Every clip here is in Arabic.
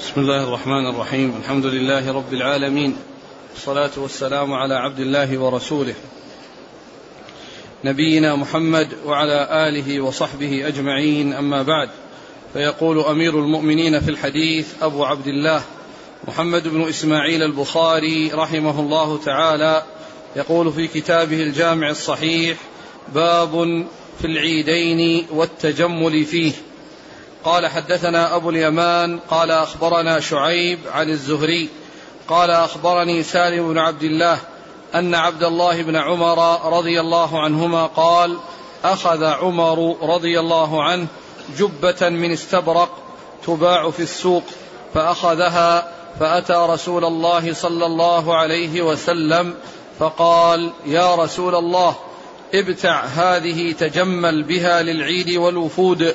بسم الله الرحمن الرحيم. الحمد لله رب العالمين. والصلاة والسلام على عبد الله ورسوله. نبينا محمد وعلى آله وصحبه أجمعين. أما بعد فيقول أمير المؤمنين في الحديث أبو عبد الله محمد بن إسماعيل البخاري رحمه الله تعالى يقول في كتابه الجامع الصحيح باب في العيدين والتجمل فيه. قال حدثنا أبو اليمان قال أخبرنا شعيب عن الزهري قال أخبرني سالم بن عبد الله أن عبد الله بن عمر رضي الله عنهما قال أخذ عمر رضي الله عنه جبة من استبرق تباع في السوق فأخذها فأتى رسول الله صلى الله عليه وسلم فقال يا رسول الله ابتع هذه تجمل بها للعيد والوفود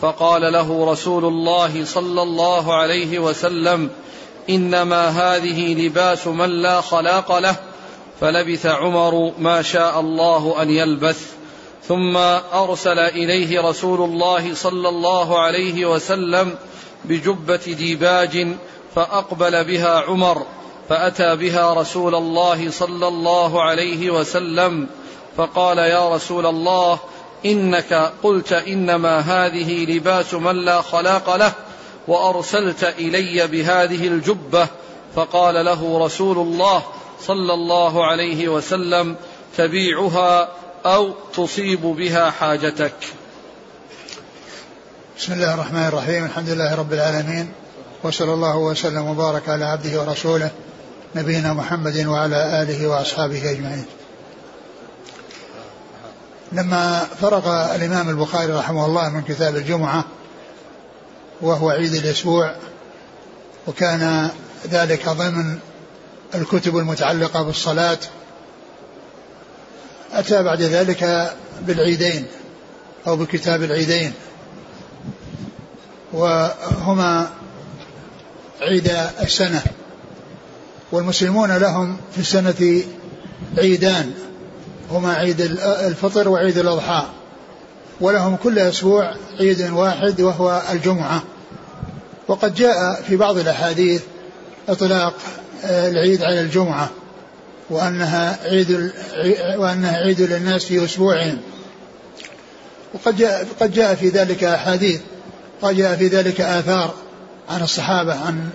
فقال له رسول الله صلى الله عليه وسلم إنما هذه لباس من لا خلاق له فلبث عمر ما شاء الله أن يلبث ثم أرسل إليه رسول الله صلى الله عليه وسلم بجبة ديباج فأقبل بها عمر فأتى بها رسول الله صلى الله عليه وسلم فقال يا رسول الله إنك قلت إنما هذه لباس من لا خلاق له وأرسلت إلي بهذه الجبة فقال له رسول الله صلى الله عليه وسلم تبيعها أو تصيب بها حاجتك. بسم الله الرحمن الرحيم الحمد لله رب العالمين وصلى الله وسلم وبارك على عبده ورسوله نبينا محمد وعلى آله وأصحابه أجمعين. لما فرغ الإمام البخاري رحمه الله من كتاب الجمعة وهو عيد الأسبوع وكان ذلك ضمن الكتب المتعلقة بالصلاة أتى بعد ذلك بالعيدين أو بكتاب العيدين وهما عيد السنة والمسلمون لهم في السنة عيدان. هما عيد الفطر وعيد الأضحى. ولهم كل أسبوع عيد واحد وهو الجمعة. وقد جاء في بعض الأحاديث إطلاق آه، العيد على الجمعة وأنها عيد وأنها عيد للناس في أسبوعهم. وقد جاء قد جاء في ذلك أحاديث قد جاء في ذلك آثار عن الصحابة عن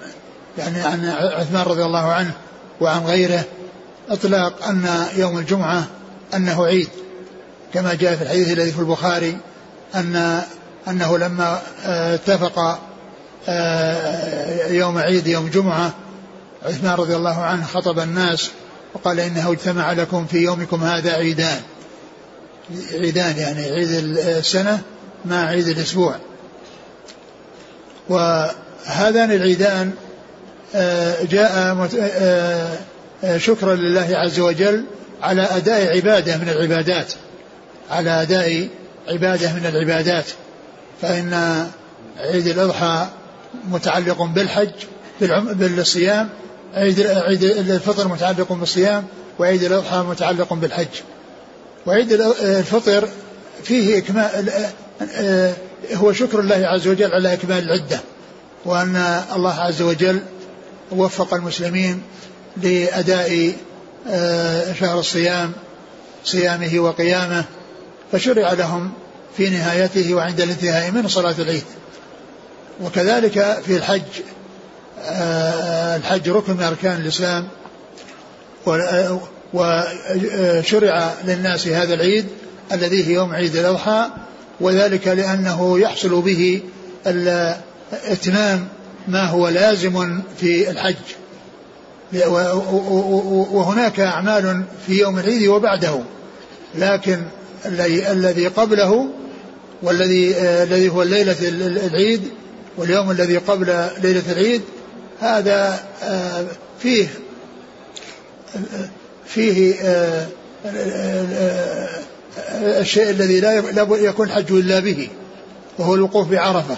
يعني عن عثمان رضي الله عنه وعن غيره. إطلاق أن يوم الجمعة أنه عيد كما جاء في الحديث الذي في البخاري أن أنه لما آه، اتفق آه، يوم عيد يوم جمعة عثمان رضي الله عنه خطب الناس وقال إنه اجتمع لكم في يومكم هذا عيدان. عيدان يعني عيد السنة مع عيد الأسبوع. وهذان العيدان آه، جاء شكرا لله عز وجل على أداء عبادة من العبادات. على أداء عبادة من العبادات. فإن عيد الأضحى متعلق بالحج بالصيام. عيد عيد الفطر متعلق بالصيام وعيد الأضحى متعلق بالحج. وعيد الفطر فيه إكمال هو شكر الله عز وجل على إكمال العدة. وأن الله عز وجل وفق المسلمين لأداء آه، شهر الصيام صيامه وقيامه فشرع لهم في نهايته وعند الانتهاء من صلاة العيد. وكذلك في الحج آه، الحج ركن من أركان الإسلام وشرع للناس هذا العيد الذي هي يوم عيد الأضحى وذلك لأنه يحصل به اتمام ما هو لازم في الحج. وهناك أعمال في يوم العيد وبعده لكن الذي قبله والذي آه، الذي هو ليلة العيد واليوم الذي قبل ليلة العيد هذا آه، فيه فيه آه، الشيء الذي لا يكون حج إلا به وهو الوقوف بعرفة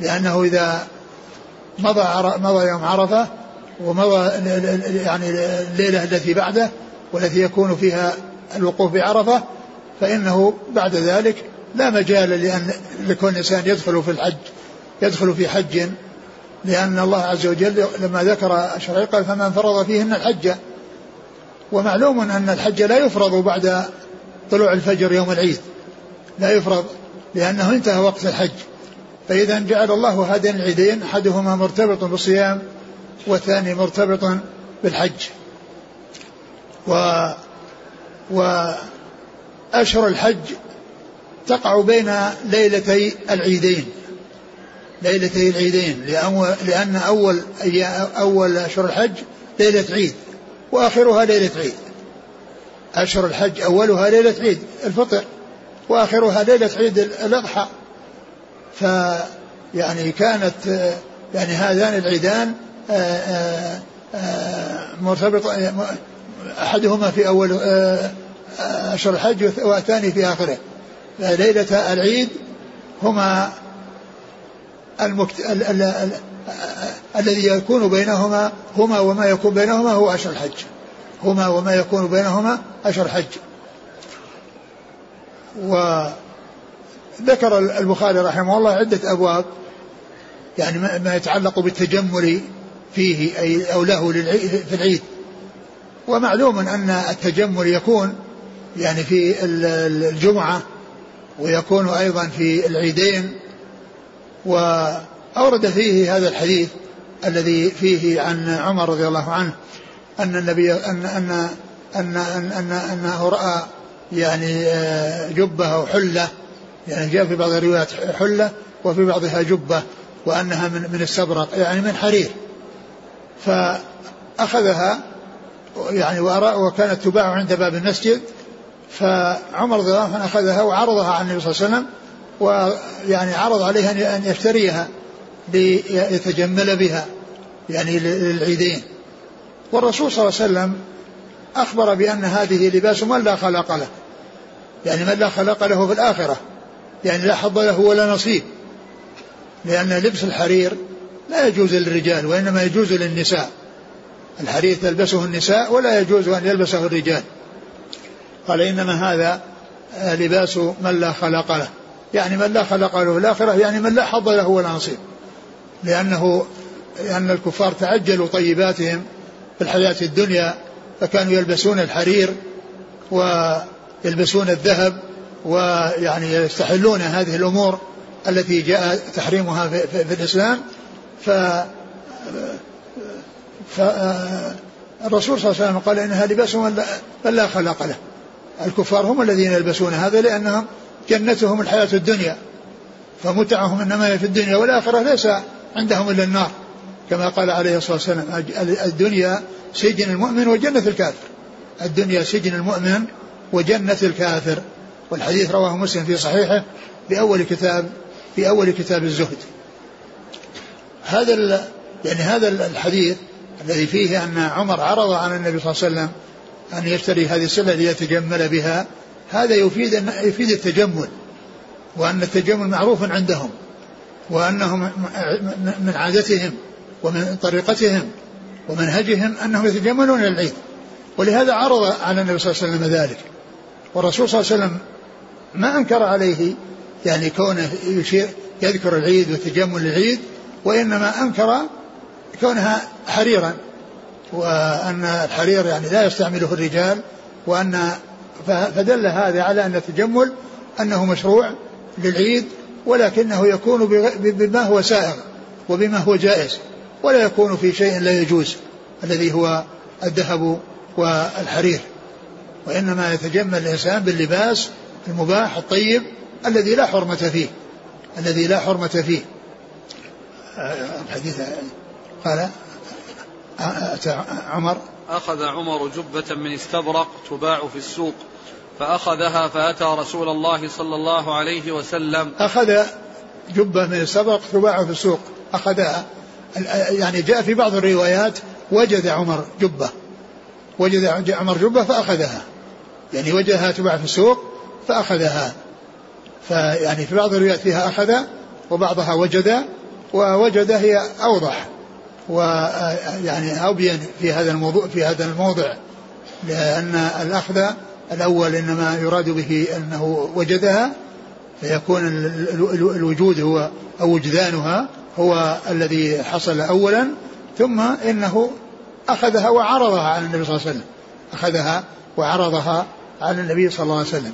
لأنه إذا مضى مضى يوم عرفة ومضى يعني الليلة التي بعده والتي يكون فيها الوقوف بعرفة فإنه بعد ذلك لا مجال لأن لكون إنسان يدخل في الحج يدخل في حج لأن الله عز وجل لما ذكر الشرعي قال فمن فرض فيهن الحج. ومعلوم أن الحج لا يفرض بعد طلوع الفجر يوم العيد لا يفرض لأنه انتهى وقت الحج. فإذا جعل الله هذين العيدين أحدهما مرتبط بالصيام والثاني مرتبط بالحج. و وأشهر الحج تقع بين ليلتي العيدين. ليلتي العيدين لأن أول أول أشهر الحج ليلة عيد وآخرها ليلة عيد. أشهر الحج أولها ليلة عيد الفطر وآخرها ليلة عيد الأضحى. فيعني كانت يعني هذان العيدان مرتبط أحدهما في أول أشهر الحج والثاني في آخره. ليلة العيد هما المكت... ال... ال... ال... الذي يكون بينهما هما وما يكون بينهما هو أشهر الحج. هما وما يكون بينهما أشهر الحج. وذكر البخاري رحمه الله عدة أبواب يعني ما يتعلق بالتجمل فيه أي أو له في العيد. ومعلوم أن التجمل يكون يعني في الجمعة ويكون أيضا في العيدين. وأورد فيه هذا الحديث الذي فيه عن عمر رضي الله عنه أن النبي أن أن أن, أن, أن أنه رأى يعني آه، جبة أو حلة. يعني جاء في بعض الروايات حلة وفي بعضها جبة وأنها من من السبرق يعني من حرير. فأخذها يعني وكانت تباع عند باب المسجد فعمر رضي الله عنه أخذها وعرضها على النبي صلى الله عليه وسلم ويعني عرض عليه أن يشتريها ليتجمل بها يعني للعيدين. والرسول صلى الله عليه وسلم أخبر بأن هذه لباس من لا خلق له يعني من لا خلق له في الآخرة يعني لا حظ له ولا نصيب لأن لبس الحرير لا يجوز للرجال وإنما يجوز للنساء. الحرير تلبسه النساء ولا يجوز أن يلبسه الرجال. قال إنما هذا لباس من لا خلق له. يعني من لا خلق له الآخرة يعني من لا حظ له ولا نصيب. لأنه لأن الكفار تعجلوا طيباتهم في الحياة الدنيا فكانوا يلبسون الحرير ويلبسون الذهب ويعني يستحلون هذه الأمور التي جاء تحريمها في, في الإسلام. ف فالرسول صلى الله عليه وسلم قال إنها لباس من لا خلق له. الكفار هم الذين يلبسون هذا لأنهم جنتهم الحياة الدنيا فمتعهم إنما هي في الدنيا والآخرة ليس عندهم إلا النار. كما قال عليه الصلاة والسلام الدنيا سجن المؤمن وجنة الكافر. الدنيا سجن المؤمن وجنة الكافر. والحديث رواه مسلم في صحيحه بأول كتاب في أول كتاب الزهد. هذا يعني هذا الحديث الذي فيه أن عمر عرض على النبي صلى الله عليه وسلم أن يشتري هذه السلة ليتجمل بها. هذا يفيد يفيد التجمل وأن التجمل معروف عندهم وأنهم من عادتهم ومن طريقتهم ومنهجهم أنهم يتجملون للعيد ولهذا عرض على النبي صلى الله عليه وسلم ذلك. والرسول صلى الله عليه وسلم ما أنكر عليه يعني كونه يشير يذكر العيد والتجمل للعيد وإنما أنكر كونها حريرا وأن الحرير يعني لا يستعمله الرجال وأن فدل هذا على أن التجمل أنه مشروع للعيد ولكنه يكون بما هو سائغ وبما هو جائز ولا يكون في شيء لا يجوز الذي هو الذهب والحرير. وإنما يتجمل الإنسان باللباس المباح الطيب الذي لا حرمة فيه الذي لا حرمة فيه. الحديث قال أتى عمر؟ أخذ عمر جبة من استبرق تباع في السوق فأخذها فأتى رسول الله صلى الله عليه وسلم. أخذ جبة من استبرق تباع في السوق أخذها يعني جاء في بعض الروايات وجد عمر جبة وجد عمر جبة فأخذها يعني وجدها تباع في السوق فأخذها فيعني في بعض الروايات فيها أخذ وبعضها وجد ووجد هي أوضح ويعني أبين في هذا الموضوع في هذا الموضع لأن الأخذ الأول إنما يراد به أنه وجدها فيكون الوجود هو أو وجدانها هو الذي حصل أولا ثم إنه أخذها وعرضها على النبي صلى الله عليه وسلم. أخذها وعرضها على النبي صلى الله عليه وسلم.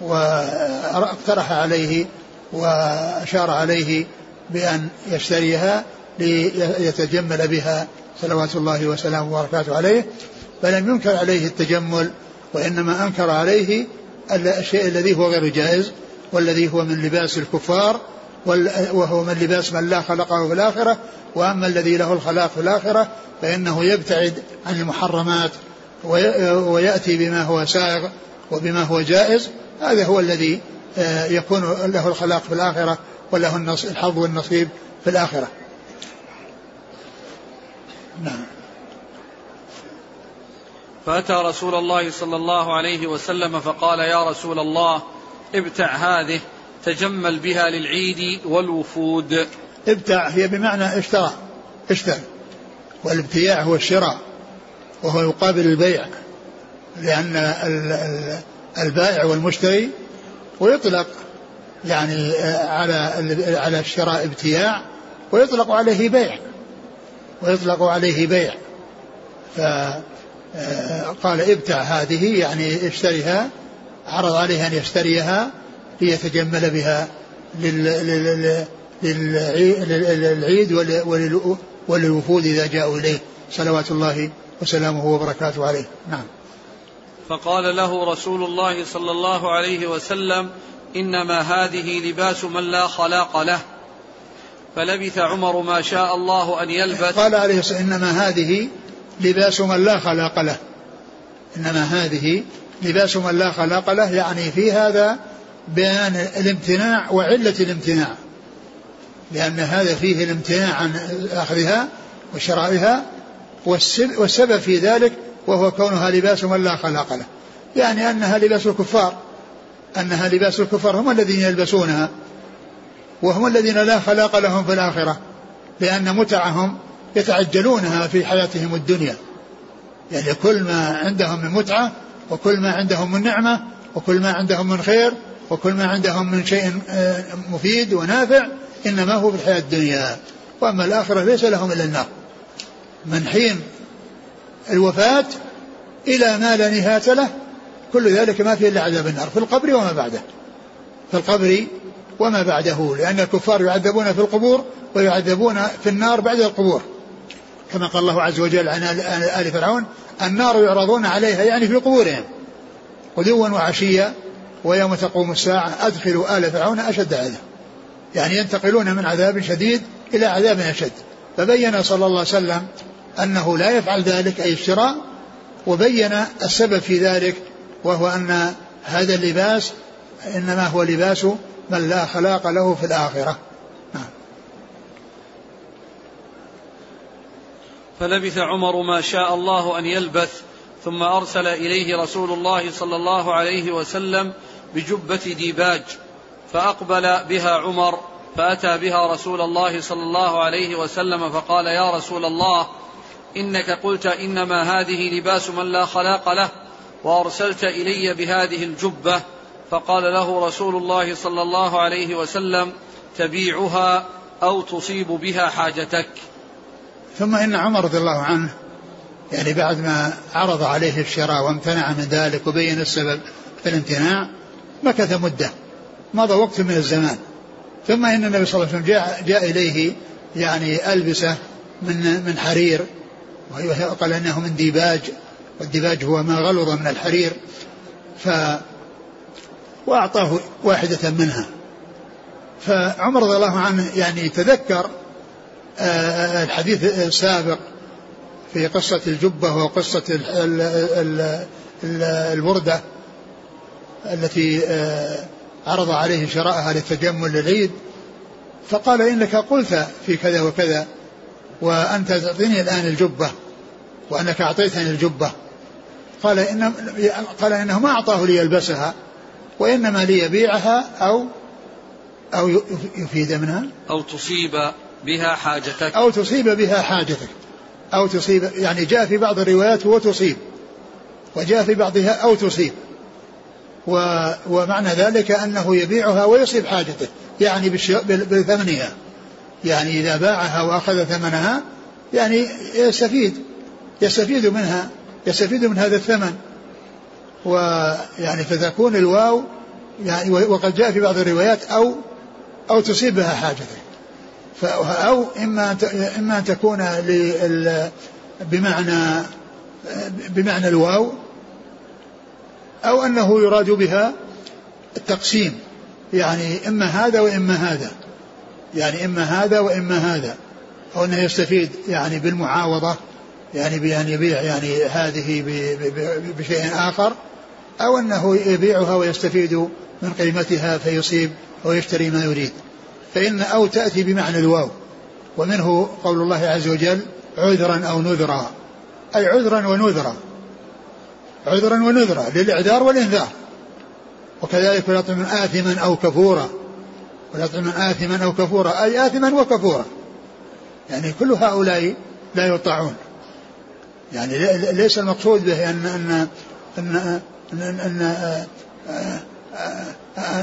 واقترح عليه وأشار عليه بأن يشتريها ليتجمل بها صلوات الله وسلامه وبركاته عليه فلم ينكر عليه التجمل وإنما أنكر عليه الشيء الذي هو غير جائز والذي هو من لباس الكفار وهو من لباس من لا خلقه في الآخرة وأما الذي له الخلاق في الآخرة فإنه يبتعد عن المحرمات ويأتي بما هو سائغ وبما هو جائز هذا هو الذي آه، يكون له الخلاق في الآخرة. وله الحظ والنصيب في الآخرة. نعم. فأتى رسول الله صلى الله عليه وسلم فقال يا رسول الله ابتع هذه تجمل بها للعيد والوفود. ابتع هي بمعنى اشترى اشترى. والابتياع هو الشراء وهو يقابل البيع لأن البائع والمشتري ويطلق يعني على على الشراء ابتياع ويطلق عليه بيع. ويطلق عليه بيع. فقال ابتع هذه يعني اشتريها عرض عليه أن يشتريها ليتجمل بها للعيد وللوفود إذا جاءوا إليه. صلوات الله وسلامه وبركاته عليه. نعم. فقال له رسول الله صلى الله عليه وسلم إنما هذه لباس من لا خلاق له. فلبث عمر ما شاء الله أن يلبث. قال عليه الصلاة إنما هذه لباس من لا خلاق له. إنما هذه لباس من لا خلاق له يعني في هذا بيان الامتناع وعلة الامتناع. لأن هذا فيه الامتناع عن أخذها وشرائها والسبب في ذلك وهو كونها لباس من لا خلاق له. يعني أنها لباس الكفار. أنها لباس الكفار هم الذين يلبسونها وهم الذين لا خلاق لهم في الآخرة لأن متعهم يتعجلونها في حياتهم الدنيا. يعني كل ما عندهم من متعة وكل ما عندهم من نعمة وكل ما عندهم من خير وكل ما عندهم من شيء آه، مفيد ونافع إنما هو في الحياة الدنيا. وأما الآخرة ليس لهم إلا النار. من حين الوفاة إلى ما لا نهاية له كل ذلك ما فيه إلا عذاب النار في القبر وما بعده. في القبر وما بعده لأن الكفار يعذبون في القبور ويعذبون في النار بعد القبور. كما قال الله عز وجل عن آل فرعون النار يعرضون عليها يعني في قبورهم. غدوا وعشيا ويوم تقوم الساعة أدخلوا آل فرعون أشد عذاب. يعني ينتقلون من عذاب شديد إلى عذاب أشد. فبين صلى الله عليه وسلم أنه لا يفعل ذلك أي الشراء وبين السبب في ذلك وهو أن هذا اللباس إنما هو لباس من لا خلاق له في الآخرة نعم. فلبث عمر ما شاء الله أن يلبث ثم أرسل إليه رسول الله صلى الله عليه وسلم بجبة ديباج فأقبل بها عمر فأتى بها رسول الله صلى الله عليه وسلم فقال يا رسول الله إنك قلت إنما هذه لباس من لا خلاق له وأرسلت إلي بهذه الجبة فقال له رسول الله صلى الله عليه وسلم تبيعها أو تصيب بها حاجتك. ثم إن عمر رضي الله عنه يعني بعد ما عرض عليه الشراء وامتنع من ذلك وبين السبب في الامتناع مكث مدة مضى وقت من الزمان. ثم إن النبي صلى الله عليه وسلم جاء, جاء إليه يعني ألبسة من من حرير وقال إنه من ديباج والديباج هو ما غلظ من الحرير ف وأعطاه واحدة منها. فعمر رضي الله عنه يعني تذكر آه، الحديث السابق في قصة الجبة وقصة البردة التي آه، عرض عليه شراءها للتجمل للعيد. فقال إنك قلت في كذا وكذا وأنت تعطيني الآن الجبة وأنك أعطيتني الجبة. قال إن قال إنه ما أعطاه ليلبسها وإنما ليبيعها أو أو يفيد منها. أو تصيب بها حاجتك. أو تصيب بها حاجتك. أو تصيب يعني جاء في بعض الروايات وتصيب. وجاء في بعضها أو تصيب. و ومعنى ذلك أنه يبيعها ويصيب حاجته يعني بثمنها. يعني إذا باعها وأخذ ثمنها يعني يستفيد. يستفيد منها. يستفيد من هذا الثمن. ويعني فتكون الواو يعني وقد جاء في بعض الروايات أو أو تصيبها حاجته. أو إما إما أن تكون بمعنى بمعنى الواو أو أنه يراد بها التقسيم. يعني إما هذا وإما هذا. يعني إما هذا وإما هذا. أو أنه يستفيد يعني بالمعاوضة. يعني بأن يبيع يعني هذه بشيء آخر أو أنه يبيعها ويستفيد من قيمتها فيصيب ويشتري ما يريد. فإن أو تأتي بمعنى الواو ومنه قول الله عز وجل عذرا أو نذرا. أي عذرا ونذرا. عذرا ونذرا للإعذار والإنذار. وكذلك ولا آثما أو كفورا. ولا آثما أو كفورا. أي آثما وكفورا. يعني كل هؤلاء لا يطاعون. يعني ليس المقصود به أن أن أن أن, أن,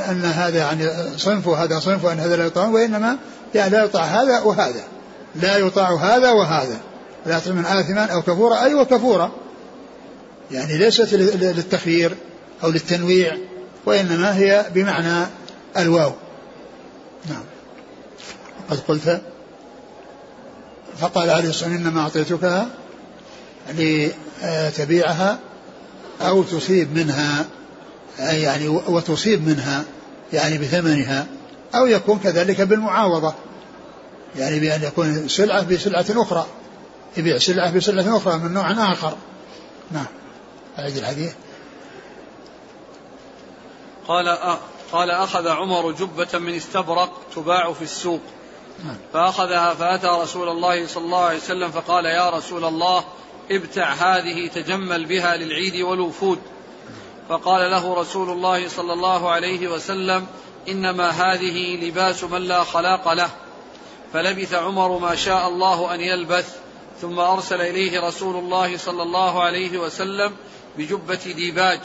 أن, هذا يعني صنف وهذا صنف وأن هذا لا يطاع وإنما يعني لا يطاع هذا وهذا. لا يطاع هذا وهذا. لا من آثما أو كفورا أي وكفورا يعني ليست للتخيير أو للتنويع وإنما هي بمعنى الواو. نعم. قد قلت. فقال عليه الصلاة والسلام إنما أعطيتكها لتبيعها أو تصيب منها يعني وتصيب منها يعني بثمنها أو يكون كذلك بالمعاوضة يعني بأن يكون سلعة بسلعة أخرى يبيع سلعة بسلعة أخرى من نوع آخر. نعم. أعيد الحديث. قال قال أخذ عمر جبة من استبرق تباع في السوق. نعم. فأخذها فأتى رسول الله صلى الله عليه وسلم فقال يا رسول الله ابتع هذه تجمل بها للعيد والوفود. فقال له رسول الله صلى الله عليه وسلم إنما هذه لباس من لا خلاق له. فلبث عمر ما شاء الله أن يلبث ثم أرسل إليه رسول الله صلى الله عليه وسلم بجبة ديباج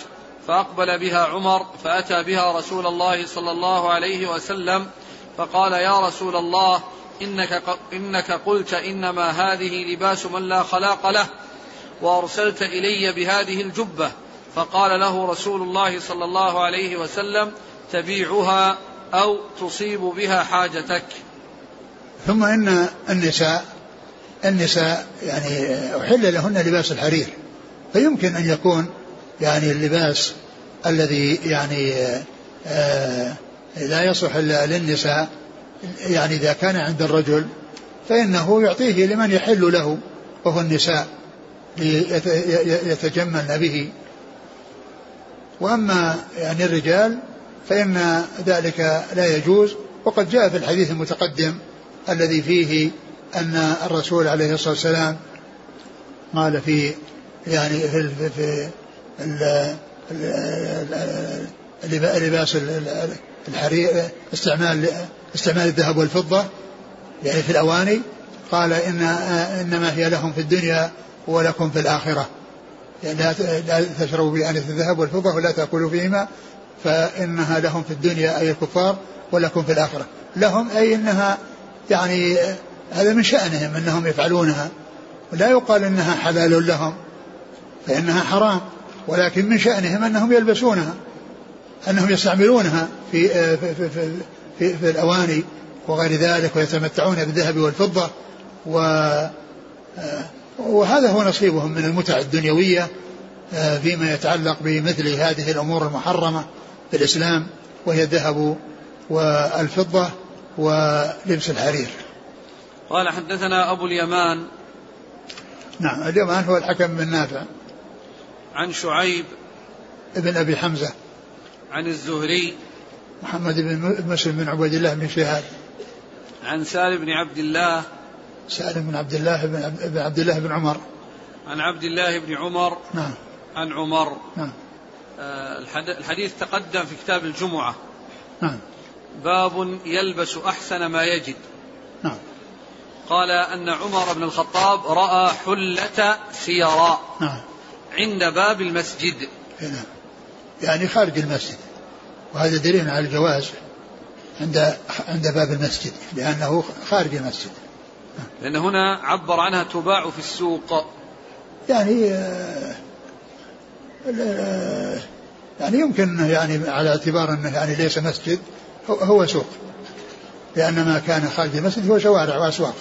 فأقبل بها عمر فأتى بها رسول الله صلى الله عليه وسلم فقال يا رسول الله إنك إنك قلت إنما هذه لباس من لا خلاق له. وأرسلت إلي بهذه الجبة فقال له رسول الله صلى الله عليه وسلم تبيعها أو تصيب بها حاجتك. ثم إن النساء النساء يعني أحل لهن لباس الحرير فيمكن أن يكون يعني اللباس الذي يعني آه لا يصلح إلا للنساء يعني إذا كان عند الرجل فإنه يعطيه لمن يحل له وهو النساء. ليتجملن به. وأما يعني الرجال فإن ذلك لا يجوز وقد جاء في الحديث المتقدم الذي فيه أن الرسول عليه الصلاة والسلام قال في يعني في, في, في لباس الحرير استعمال استعمال الذهب والفضة يعني في الأواني قال إن إنما هي لهم في الدنيا ولكم في الآخرة. يعني لا تشربوا بآنية الذهب والفضة ولا تأكلوا فيهما فإنها لهم في الدنيا أي الكفار ولكم في الآخرة. لهم أي أنها يعني هذا من شأنهم أنهم يفعلونها. ولا يقال أنها حلال لهم فإنها حرام ولكن من شأنهم أنهم يلبسونها أنهم يستعملونها في في في, في, في, في الأواني وغير ذلك ويتمتعون بالذهب والفضة و وهذا هو نصيبهم من المتع الدنيوية آه، فيما يتعلق بمثل هذه الأمور المحرمة في الإسلام وهي الذهب والفضة ولبس الحرير. قال حدثنا أبو اليمان. نعم اليمان هو الحكم بن نافع. عن شعيب ابن أبي حمزة. عن الزهري. محمد بن مسلم بن عبيد الله بن شهاب. عن سالم بن عبد الله. سالم بن عبد الله بن عبد الله بن عمر. عن عبد الله بن عمر. نعم. عن عمر. نعم. آه، الحديث تقدم في كتاب الجمعة. نعم. باب يلبس أحسن ما يجد. نعم. قال أن عمر بن الخطاب رأى حلة سيراء نعم. عند باب المسجد. نعم. يعني خارج المسجد. وهذا دليل على الجواز عند عند باب المسجد لأنه خارج المسجد. لأن هنا عبر عنها تباع في السوق. يعني آه، آه، يعني يمكن يعني على اعتبار أنه يعني ليس مسجد هو سوق. لأن ما كان خارج المسجد هو شوارع وأسواق.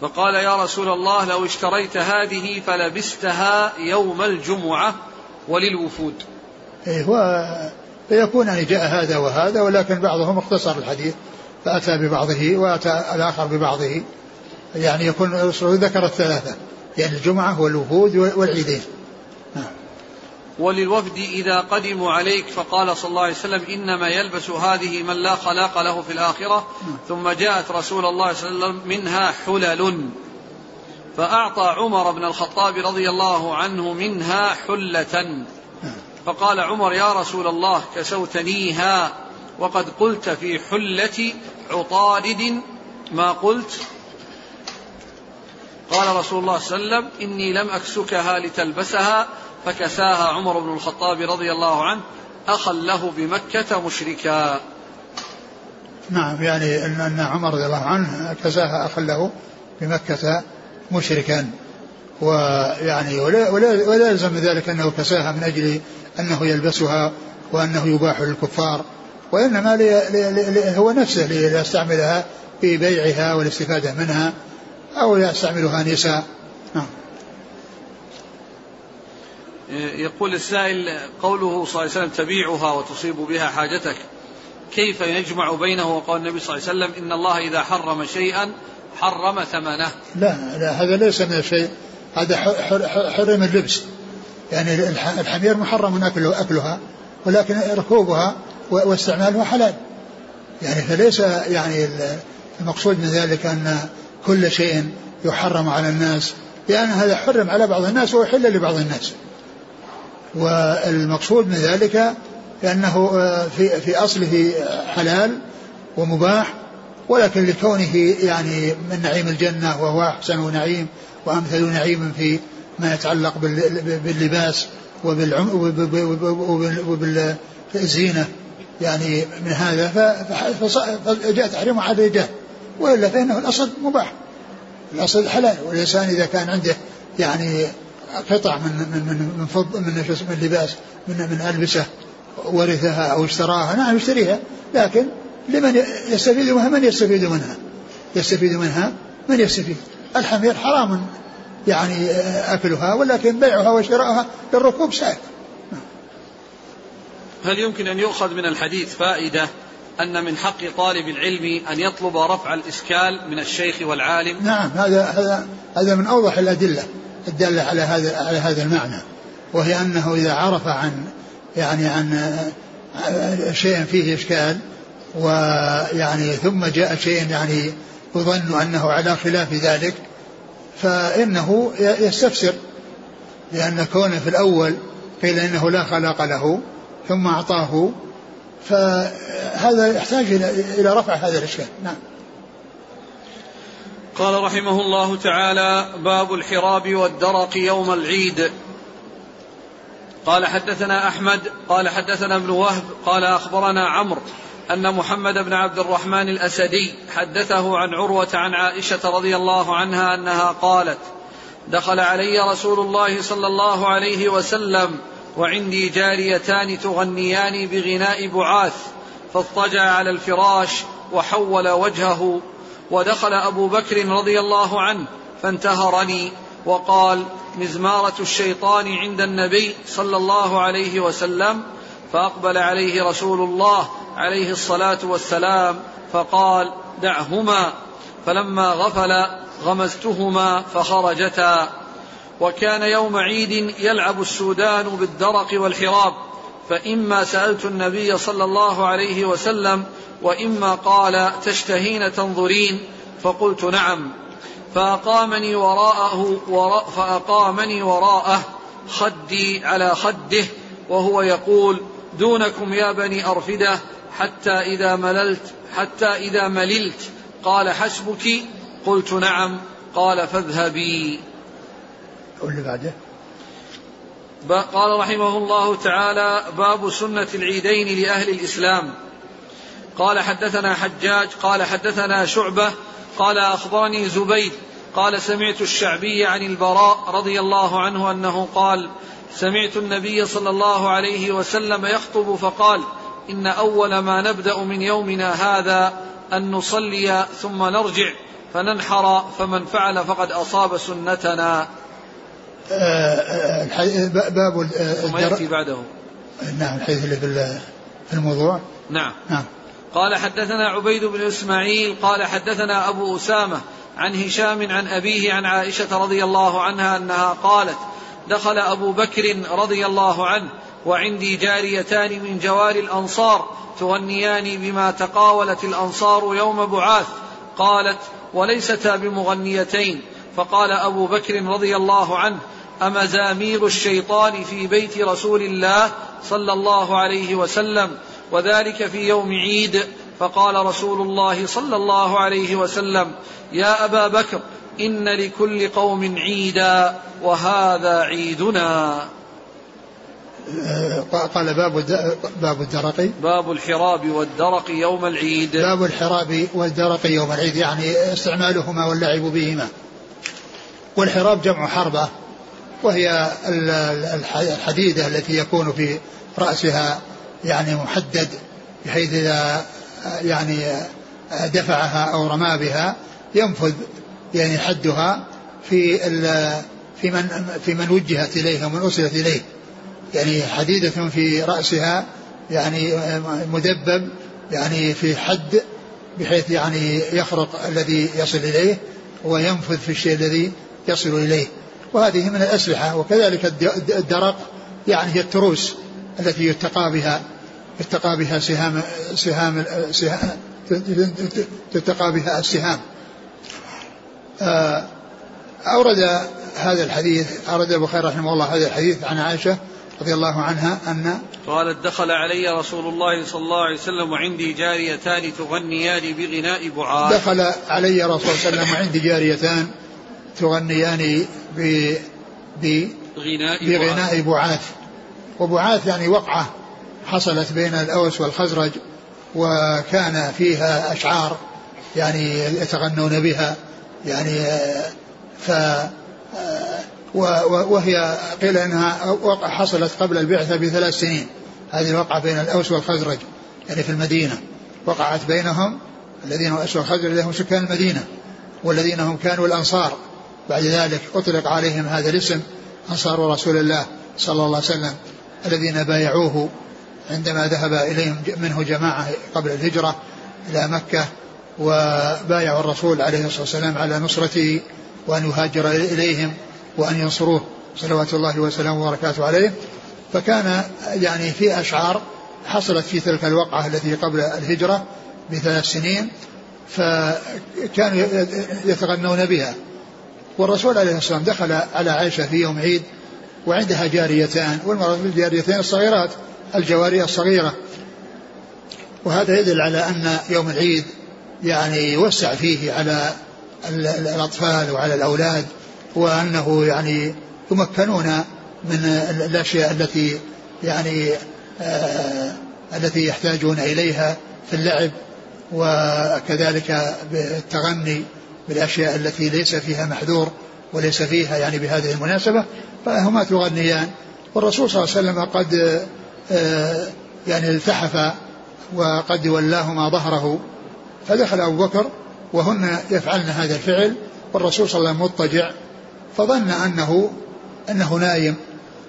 فقال يا رسول الله لو اشتريت هذه فلبستها يوم الجمعة وللوفود. إيه هو فيكون يعني جاء هذا وهذا ولكن بعضهم اختصر الحديث. فأتى ببعضه وأتى الآخر ببعضه. يعني يكون الرسول ذكر الثلاثة. يعني الجمعة والوفود والعيدين. نعم. وللوفد إذا قدموا عليك فقال صلى الله عليه وسلم إنما يلبس هذه من لا خلاق له في الآخرة. ثم جاءت رسول الله صلى الله عليه وسلم منها حلل. فأعطى عمر بن الخطاب رضي الله عنه منها حلة. فقال عمر يا رسول الله كسوتنيها. وقد قلت في حلة عطارد. ما قلت؟ قال رسول الله صلى الله عليه وسلم إني لم أكسكها لتلبسها فكساها عمر بن الخطاب رضي الله عنه أخا له بمكة مشركا. نعم يعني أن عمر رضي الله عنه كساها أخا له بمكة مشركا. ويعني ولا, ولا, ولا يلزم ذلك أنه كساها من أجل أنه يلبسها وأنه يباح للكفار. وإنما لي لي لي هو نفسه ليستعملها في بيعها والاستفادة منها أو يستعملها نساء. نعم. يقول السائل قوله صلى الله عليه وسلم تبيعها وتصيب بها حاجتك. كيف يجمع بينه وقول النبي صلى الله عليه وسلم إن الله إذا حرم شيئا حرم ثمنه؟ لا لا هذا ليس من الشيء. هذا حرم اللبس. يعني الحمير محرم أكله أكلها ولكن ركوبها واستعمالها حلال يعني فليس يعني المقصود من ذلك أن كل شيء يحرم على الناس لأن هذا حرم على بعض الناس ويحل لبعض الناس. والمقصود من ذلك لأنه آه، في, في أصله حلال ومباح ولكن لكونه يعني من نعيم الجنة وهو أحسن نعيم وأمثل نعيم في ما يتعلق باللباس وبالزينة. يعني من هذا فجاء تحريمه على الرجال وإلا فإنه الأصل مباح. الأصل حلال. والإنسان إذا كان عنده يعني قطع من من من من فض من من لباس من من ألبسة ورثها أو اشتراها نعم يشتريها. لكن لمن يستفيد منها من يستفيد منها؟ يستفيد منها؟ من يستفيد؟ الحمير حرام يعني أكلها ولكن بيعها وشراءها للركوب سائل. هل يمكن أن يؤخذ من الحديث فائدة أن من حق طالب العلم أن يطلب رفع الإشكال من الشيخ والعالم؟ نعم هذا هذا هذا من أوضح الأدلة الدالة على هذا على هذا المعنى وهي أنه إذا عرف عن يعني عن شيء فيه إشكال ويعني ثم جاء شيء يعني يظن أنه على خلاف ذلك فإنه يستفسر لأن كونه في الأول قيل إنه لا خلاق له ثم أعطاه. فهذا يحتاج إلى رفع هذا الإشكال. نعم. قال رحمه الله تعالى باب الحراب والدرق يوم العيد. قال حدثنا أحمد قال حدثنا ابن وهب قال أخبرنا عمرو أن محمد بن عبد الرحمن الأسدي حدثه عن عروة عن عائشة رضي الله عنها أنها قالت دخل علي رسول الله صلى الله عليه وسلم وعندي جاريتان تغنيان بغناء بعاث فاضطجع على الفراش وحول وجهه ودخل أبو بكر رضي الله عنه فانتهرني وقال مزمارة الشيطان عند النبي صلى الله عليه وسلم فأقبل عليه رسول الله عليه الصلاة والسلام فقال دعهما فلما غفل غمزتهما فخرجتا. وكان يوم عيد يلعب السودان بالدرق والحراب فإما سألت النبي صلى الله عليه وسلم وإما قال تشتهين تنظرين؟ فقلت نعم. فأقامني وراءه وراء فأقامني وراءه خدي على خده وهو يقول دونكم يا بني أرفدة حتى إذا مللت حتى إذا مللت. قال حسبك؟ قلت نعم. قال فاذهبي. واللي بعده. قال رحمه الله تعالى باب سنة العيدين لأهل الإسلام. قال حدثنا حجاج قال حدثنا شعبة قال أخبرني زبيد قال سمعت الشعبي عن البراء رضي الله عنه أنه قال سمعت النبي صلى الله عليه وسلم يخطب فقال إن أول ما نبدأ من يومنا هذا أن نصلي ثم نرجع فننحر فمن فعل فقد أصاب سنتنا. باب ثم يأتي بعده. نعم الحديث اللي في الموضوع. نعم. نعم. قال حدثنا عبيد بن إسماعيل قال حدثنا أبو أسامة عن هشام عن أبيه عن عائشة رضي الله عنها أنها قالت دخل أبو بكر رضي الله عنه وعندي جاريتان من جوار الأنصار تغنيان بما تقاولت الأنصار يوم بعاث. قالت وليستا بمغنيتين. فقال أبو بكر رضي الله عنه امزامير الشيطان في بيت رسول الله صلى الله عليه وسلم وذلك في يوم عيد فقال رسول الله صلى الله عليه وسلم يا أبا بكر إن لكل قوم عيدا وهذا عيدنا. قال باب باب الدرق. باب الحراب والدرق يوم العيد. باب الحراب والدرق يوم العيد يعني استعمالهما واللعب بهما. والحراب جمع حربة. وهي الحديدة التي يكون في رأسها يعني محدد بحيث إذا يعني دفعها أو رمى بها ينفذ يعني حدها في في من في من وجهت إليه ومن أرسلت إليه. يعني حديدة في رأسها يعني مدبب يعني في حد بحيث يعني يخرق الذي يصل إليه وينفذ في الشيء الذي يصل إليه. وهذه من الأسلحة وكذلك الدرق يعني هي التروس التي يتقى بها يتقى بها سهام سهام, سهام تتقى بها السهام. آه، أورد هذا الحديث أورد البخاري رحمه الله هذا الحديث عن عائشة رضي الله عنها أن قالت دخل علي رسول الله صلى الله عليه وسلم وعندي جاريتان تغنيان بغناء بعاث دخل علي رسول الله صلى الله عليه وسلم وعندي جاريتان تغنيان ب بغناء, بغناء بعاث. وبعاث يعني وقعة حصلت بين الأوس والخزرج وكان فيها أشعار يعني يتغنون بها يعني ف وهي قيل إنها حصلت قبل البعثة بثلاث سنين. هذه الوقعة بين الأوس والخزرج يعني في المدينة. وقعت بينهم الذين هم الأوس والخزرج هم سكان المدينة والذين هم كانوا الأنصار. بعد ذلك أطلق عليهم هذا الاسم انصار رسول الله صلى الله عليه وسلم الذين بايعوه عندما ذهب إليهم منه جماعة قبل الهجرة إلى مكة وبايعوا الرسول عليه الصلاة والسلام على نصرته وأن يهاجر إليهم وأن ينصروه صلوات الله وسلامه وبركاته عليه. فكان يعني في أشعار حصلت في تلك الوقعة التي قبل الهجرة بثلاث سنين فكانوا يتغنون بها. والرسول عليه الصلاة والسلام دخل على عائشة في يوم عيد وعندها جاريتان والمرأة بالجاريتين الصغيرات الجواري الصغيرة. وهذا يدل على أن يوم العيد يعني يوسع فيه على الأطفال وعلى الأولاد وأنه يعني يمكنون من الأشياء التي يعني آه التي يحتاجون إليها في اللعب وكذلك بالتغني. بالأشياء التي ليس فيها محذور وليس فيها يعني بهذه المناسبة فهما تغنيان. والرسول صلى الله عليه وسلم قد آه يعني التحف وقد ولاهما ظهره فدخل أبو بكر وهن يفعلن هذا الفعل والرسول صلى الله عليه وسلم مضطجع فظن أنه أنه نايم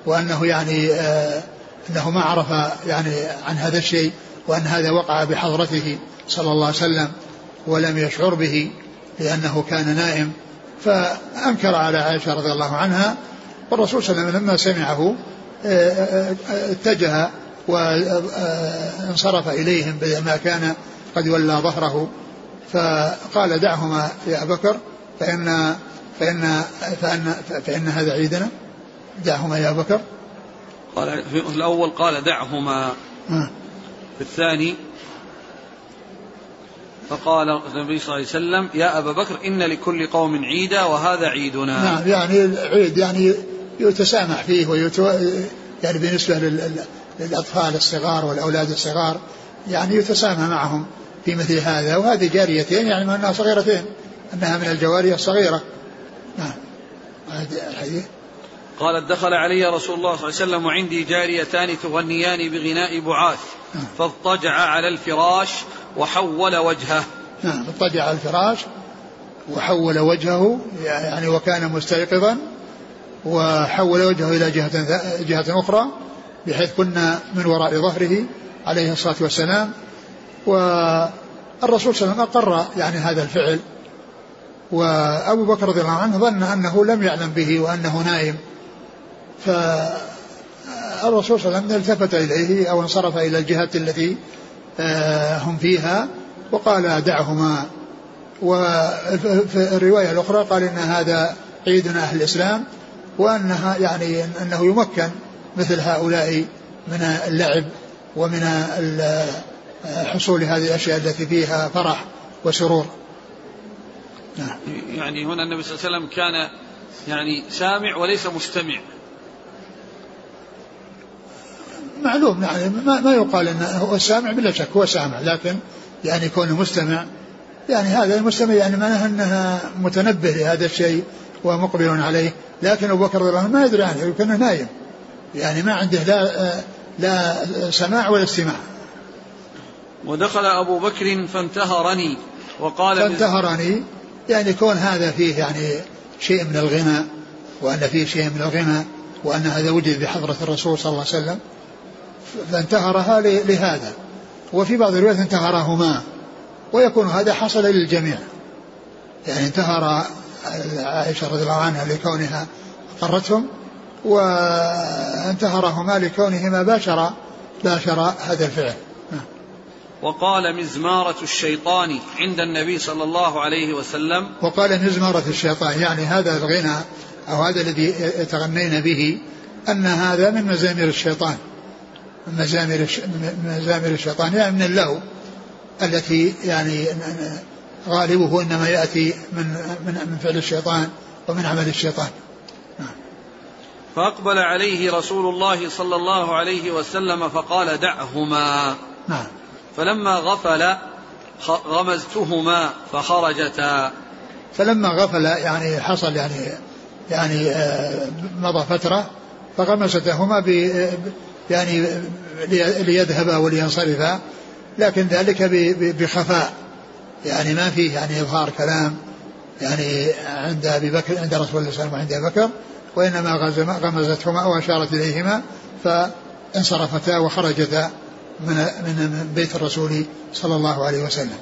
وأنه يعني آه أنه ما عرف يعني عن هذا الشيء وأن هذا وقع بحضرته صلى الله عليه وسلم ولم يشعر به. لأنه كان نائم فأنكر على عائشة رضي الله عنها والرسول صلى الله عليه وسلم لما سمعه آه، آه، اتجه وانصرف إليهم بما كان قد ولى ظهره فقال دعهما يا بكر فإن فإن فإن فإن هذا عيدنا دعهما يا بكر. قال في الأول قال دعهما في الثاني فقال النبي صلى الله عليه وسلم يا أبا بكر إن لكل قوم عيدا وهذا عيدنا. نعم يعني العيد يعني يتسامح فيه ويتو يعني بالنسبة للأطفال الصغار والأولاد الصغار يعني يتسامح معهم في مثل هذا. وهذه جاريتين يعني أنها صغيرتين أنها من الجواري الصغيرة. نعم. الحديث. قالت دخل علي رسول الله صلى الله عليه وسلم وعندي جاريتان تغنيان بغناء بعاث نعم. فاضطجع على الفراش وحول وجهه. نعم اضطجع على الفراش وحول وجهه يعني وكان مستيقظا وحول وجهه إلى جهة, جهة أخرى بحيث كنا من وراء ظهره عليه الصلاة والسلام. والرسول صلى الله عليه وسلم أقر يعني هذا الفعل. وأبو بكر رضي الله عنه ظن أنه لم يعلم به وأنه نائم. فالرسول صلى الله عليه وسلم التفت إليه أو انصرف إلى الجهة التي هم فيها. وقال دعهما. وفي الرواية الأخرى قال إن هذا عيدنا أهل الإسلام وأنها يعني أنه يمكن مثل هؤلاء من اللعب ومن حصول هذه الأشياء التي فيها فرح وسرور. نعم. يعني هنا النبي صلى الله عليه وسلم كان يعني سامع وليس مستمع. معلوم يعني ما, ما يقال انه هو سامع بلا شك هو سامع لكن يعني كونه مستمع يعني هذا المستمع يعني معناه انها متنبه لهذا الشيء ومقبل عليه لكن أبو بكر رضي الله عنه ما يدري عنه يمكن نايم. يعني ما عنده لا لا سماع ولا استماع. ودخل أبو بكر فانتهرني وقال فانتهرني يعني كون هذا فيه يعني شيء من الغنى وأن فيه شيء من الغنى وأن هذا وجد بحضرة الرسول صلى الله عليه وسلم. فانتهرها لهذا. وفي بعض الروايات انتهرهما ويكون هذا حصل للجميع. يعني انتهر عائشة رضي الله عنها لكونها قرتهم وانتهرهما لكونهما باشر باشر هذا الفعل. نعم. وقال مزمارة الشيطان عند النبي صلى الله عليه وسلم. وقال مزمارة الشيطان يعني هذا الغنى أو هذا الذي يتغنين به أن هذا من مزامير الشيطان. مزامير مزامير الشيطان يعني من اللهو التي يعني غالبه إنما يأتي من من من فعل الشيطان ومن عمل الشيطان. نعم. فأقبل عليه رسول الله صلى الله عليه وسلم فقال دعهما. نعم. فلما غفل غمزتهما فخرجتا. فلما غفل يعني حصل يعني يعني آه، مضى فترة فغمستهما يعني ليذهبا ولينصرفا لكن ذلك بخفاء يعني ما فيه يعني إظهار كلام يعني عند أبي بكر عند رسول الله صلى الله عليه وسلم وعند أبي بكر وإنما غمزتهما وأشارت إليهما فانصرفتا وخرجتا من من بيت الرسول صلى الله عليه وسلم.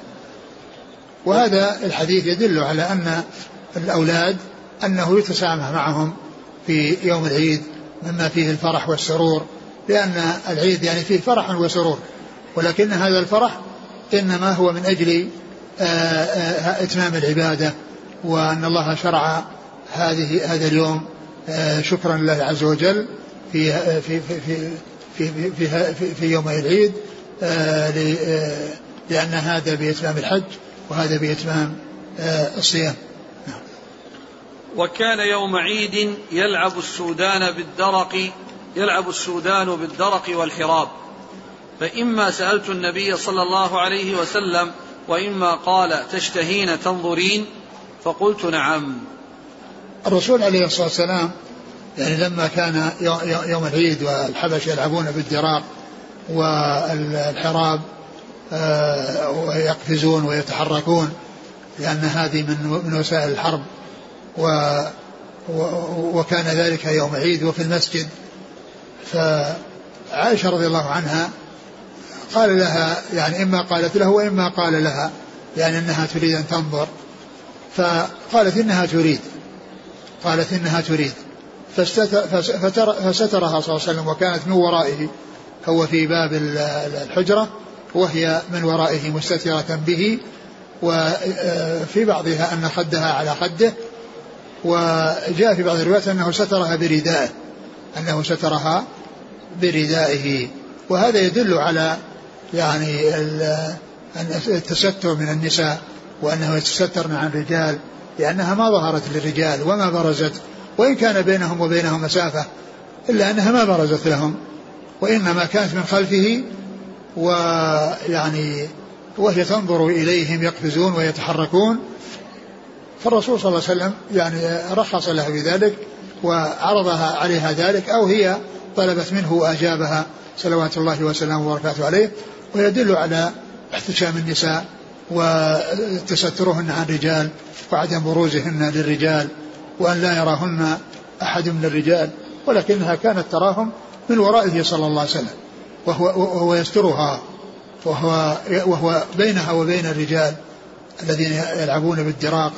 وهذا الحديث يدل على أن الأولاد أنه يتسامح معهم في يوم العيد مما فيه الفرح والسرور لأن العيد يعني فيه فرح وسرور. ولكن هذا الفرح إنما هو من أجل آه، آه، إتمام العبادة وأن الله شرع هذه هذا اليوم آه، شكرا لله عز وجل في في في في في, في, في, في يوم العيد لأن هذا بإتمام الحج وهذا بإتمام الصيام. وكان يوم عيد يلعب السودان بالدرق يلعب السودان بالدرق والحراب. فإما سألت النبي صلى الله عليه وسلم وإما قال تشتهين تنظرين؟ فقلت نعم. الرسول عليه الصلاة والسلام يعني لما كان يوم العيد والحبش يلعبون بالدراق والحراب آه، ويقفزون ويتحركون لأن هذه من من وسائل الحرب و وكان ذلك يوم عيد وفي المسجد. فعائشة رضي الله عنها قال لها يعني إما قالت له وإما قال لها يعني أنها تريد أن تنظر. فقالت إنها تريد قالت إنها تريد. فسترها صلى الله عليه وسلم وكانت من ورائه. هو في باب الحجرة وهي من ورائه مستترة به وفي بعضها أن خدها على خده وجاء في بعض الروايات أنه سترها بردائه. أنه سترها بردائه. وهذا يدل على يعني التستر من النساء وأنه يتسترن عن الرجال لأنها ما ظهرت للرجال وما برزت وإن كان بينهم وبينهم مسافة إلا أنها ما برزت لهم. وإنما كانت من خلفه ويعني وهي تنظر إليهم يقفزون ويتحركون. فالرسول صلى الله عليه وسلم يعني رخص لها بذلك وعرضها عليها ذلك أو هي طلبت منه وأجابها صلوات الله وسلامه وبركاته عليه ويدل على احتشام النساء وتسترهن عن الرجال وعدم بروزهن للرجال وأن لا يراهن أحد من الرجال ولكنها كانت تراهم من ورائه صلى الله عليه وسلم وهو, وهو يسترها وهو, وهو بينها وبين الرجال الذين يلعبون بالدراق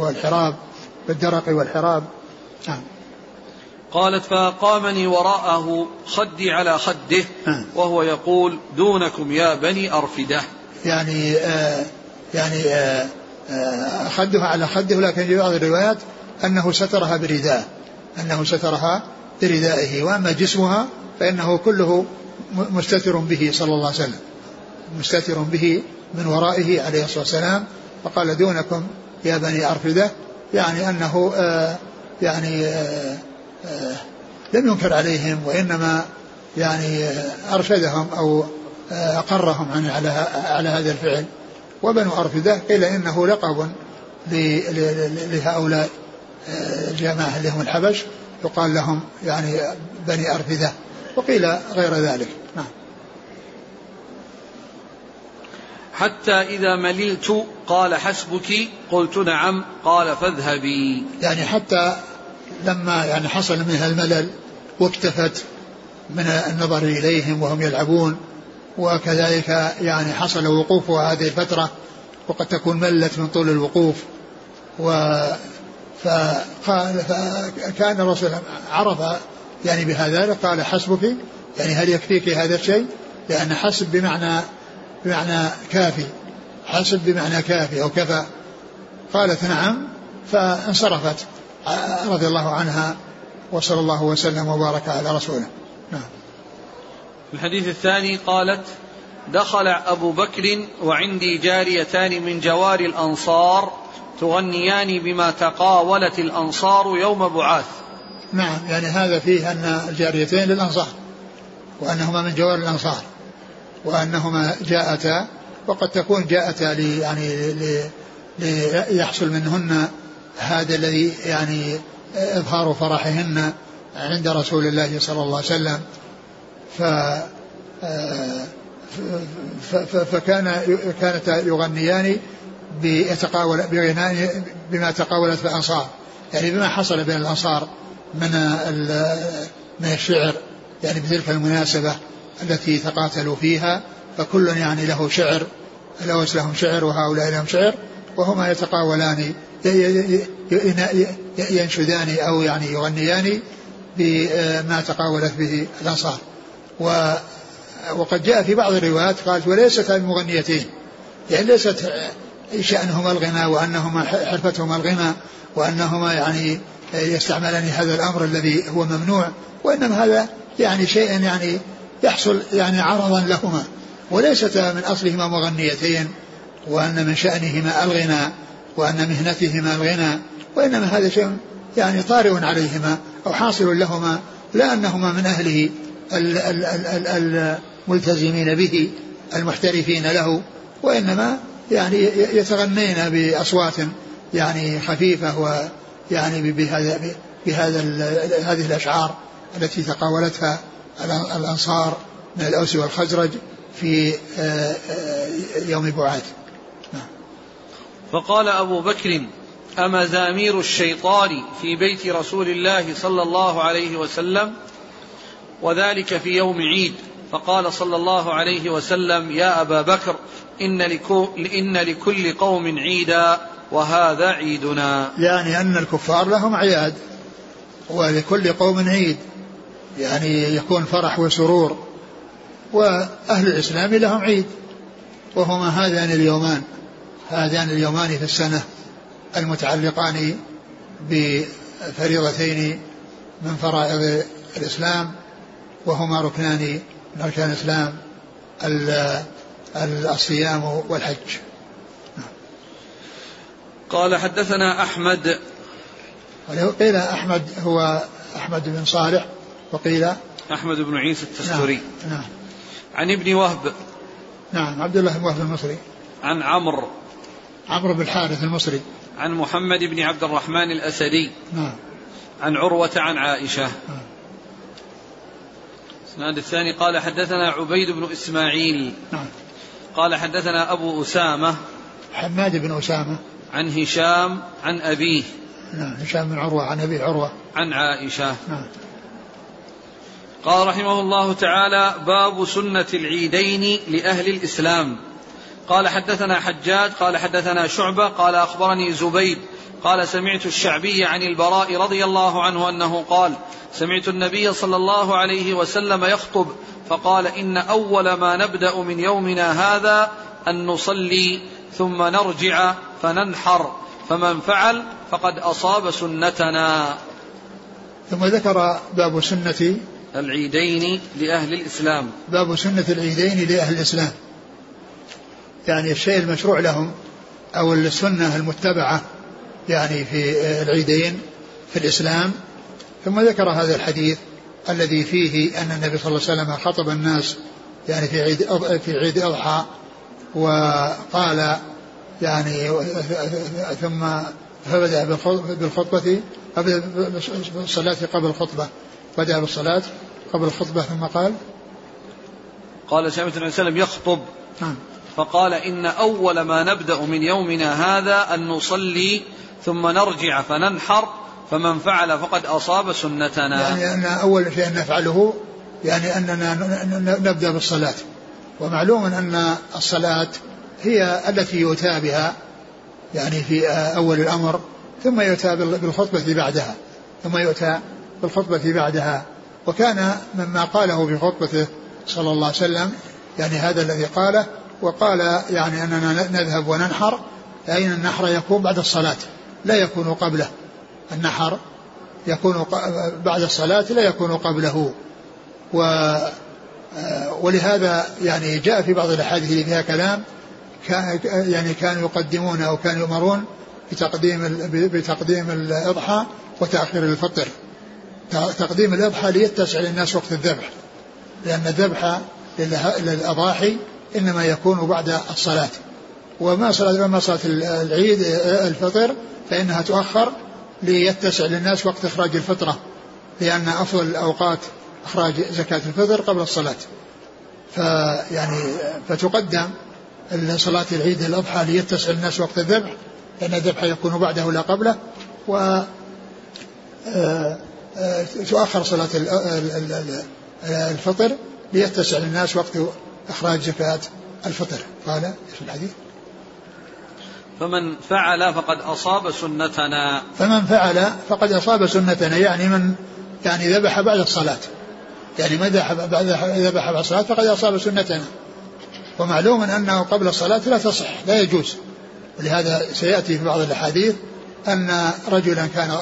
والحراب بالدرق والحراب. نعم. قالت فأقامني وراءه خدي على خده وهو يقول دونكم يا بني أرفدة. يعني آه يعني آه آه خدها على خده لكن في بعض الروايات أنه سترها برداء أنه سترها بردائه وأما جسمها فإنه كله مستتر به صلى الله عليه وسلم مستتر به من ورائه عليه الصلاة والسلام. فقال دونكم يا بني أرفدة يعني أنه آه يعني آه آه لم ينكر عليهم وإنما يعني أرشدهم أو أقرهم عن على على هذا الفعل. وبنو أرفدة قيل إنه لقب لهؤلاء الجماعة اللي هم الحبش. يقال لهم يعني بني أرفدة وقيل غير ذلك. حتى إذا مللت قال حسبك قلت نعم قال فاذهبي يعني حتى لما يعني حصل منها الملل واكتفت من النظر إليهم وهم يلعبون وكذلك يعني حصل وقوفها هذه الفترة وقد تكون ملت من طول الوقوف و فقال فكان الرسول عرف يعني بهذا قال حسبك يعني هل يكفيك هذا الشيء؟ لأن حسب بمعنى بمعنى كافي حسب بمعنى كافي أو كفى. قالت نعم فانصرفت. رضي الله عنها وصلى الله وسلم وبارك على رسوله. نعم. الحديث الثاني قالت دخل أبو بكر وعندي جاريتان من جوار الأنصار تغنيان بما تقاولت الأنصار يوم بعاث نعم يعني هذا فيه أن الجاريتين للأنصار وأنهما من جوار الأنصار. وأنهما جاءتا وقد تكون جاءتا لي يعني ليحصل منهن هذا الذي يعني إظهار فرحهن عند رسول الله صلى الله عليه وسلم. ف فكان كانتا يغنيان بيتقاول بغناء بما تقاولت الانصار يعني بما حصل بين الأنصار من من الشعر يعني بتلك المناسبة. التي تقاتلوا فيها فكل يعني له شعر الأوس لهم شعر وهؤلاء لهم شعر وهما يتقاولان ينشدان أو يعني يغنيان بما تقاولت به الأنصار و وقد جاء في بعض الروايات قالت وليست المغنيتين. يعني ليست شأنهما الغنى وأنهما حرفتهما الغنى وأنهما يعني يستعملان هذا الأمر الذي هو ممنوع وإنما هذا يعني شيء يعني يحصل يعني عرضا لهما وليستا من أصلهما مغنيتين وأن من شأنهما الغنى وأن مهنتهما الغنى وإنما هذا شيء يعني طارئ عليهما أو حاصل لهما لا أنهما من أهله الملتزمين به المحترفين له وإنما يعني يتغنين بأصوات يعني خفيفة ويعني بهذا بهذا هذه الأشعار التي تقاولتها الأنصار من الأوس والخزرج في آه، آه، يوم بعاث نعم. فقال أبو بكر أمزامير الشيطان في بيت رسول الله صلى الله عليه وسلم وذلك في يوم عيد فقال صلى الله عليه وسلم يا أبا بكر إن, إن لكل قوم عيدا وهذا عيدنا. يعني أن الكفار لهم عياد ولكل قوم عيد. يعني يكون فرح وسرور. وأهل الإسلام لهم عيد وهما هذان اليومان هذان اليومان في السنة المتعلقان بفريضتين من فرائض الإسلام وهما ركنان من أركان الإسلام الصيام والحج. قال حدثنا أحمد. قيل أحمد هو أحمد بن صالح. وقيل أحمد بن عيسى التستوري. نعم, نعم. عن ابن وهب. نعم عبد الله بن وهب المصري. عن عمرو. عمرو بن الحارث المصري. عن محمد بن عبد الرحمن الأسدي. نعم. عن عروة عن عائشة. نعم. الإسناد الثاني قال حدثنا عبيد بن إسماعيل. نعم. قال حدثنا أبو أسامة. حماد بن أسامة. عن هشام عن أبيه. نعم هشام بن عروة عن أبي عروة. عن عائشة. نعم. قال رحمه الله تعالى باب سنة العيدين لأهل الإسلام. قال حدثنا حجاج قال حدثنا شعبة قال أخبرني زبيد قال سمعت الشعبي عن البراء رضي الله عنه أنه قال سمعت النبي صلى الله عليه وسلم يخطب فقال إن أول ما نبدأ من يومنا هذا أن نصلي ثم نرجع فننحر فمن فعل فقد أصاب سنتنا. ثم ذكر باب سنة العيدين لأهل الإسلام. باب سنة العيدين لأهل الإسلام. يعني الشيء المشروع لهم أو السنة المتبعة يعني في العيدين في الإسلام. ثم ذكر هذا الحديث الذي فيه أن النبي صلى الله عليه وسلم خطب الناس يعني في عيد في عيد أضحى وقال يعني ثم فبدأ بالخطبة بالصلاة قبل الخطبة. بدأ بالصلاة قبل الخطبة ثم قال قال سمعت النبي صلى الله عليه وسلم يخطب. نعم. فقال إن أول ما نبدأ من يومنا هذا أن نصلي ثم نرجع فننحر فمن فعل فقد أصاب سنتنا. يعني أن أول شيء نفعله يعني أننا نبدأ بالصلاة. ومعلوم أن الصلاة هي التي يؤتى بها يعني في أول الأمر ثم يؤتى بالخطبة بعدها ثم يؤتى بالخطبة بعدها. وكان مما قاله في خطبته صلى الله عليه وسلم يعني هذا الذي قاله وقال يعني أننا نذهب وننحر فإن النحر يكون بعد الصلاة؟ لا يكون قبله. النحر يكون بعد الصلاة لا يكون قبله. و ولهذا يعني جاء في بعض الأحاديث اللي فيها كلام يعني كانوا يقدمون أو كانوا يؤمرون بتقديم بتقديم الإضحى وتأخير الفطر. تقديم الإضحى ليتسع للناس وقت الذبح. لأن الذبح للأضاحي إنما يكون بعد الصلاة. وما صلاة ما صلاة العيد الفطر فإنها تؤخر ليتسع للناس وقت إخراج الفطرة. لأن أفضل الأوقات إخراج زكاة الفطر قبل الصلاة. فيعني فتقدم صلاة العيد الأضحى ليتسع الناس وقت الذبح. لأن الذبح يكون بعده لا قبله. و آه، تؤخر صلاة الفطر ليتسع للناس وقت إخراج زكاة الفطر. قال إيش الحديث؟ فمن فعل فقد أصاب سنتنا. فمن فعل فقد أصاب سنتنا يعني من يعني ذبح بعد الصلاة. يعني من ذبح بعد ذبح بعد الصلاة فقد أصاب سنتنا. ومعلوم أنه قبل الصلاة لا تصح لا يجوز. ولهذا سيأتي في بعض الأحاديث أن رجلا كان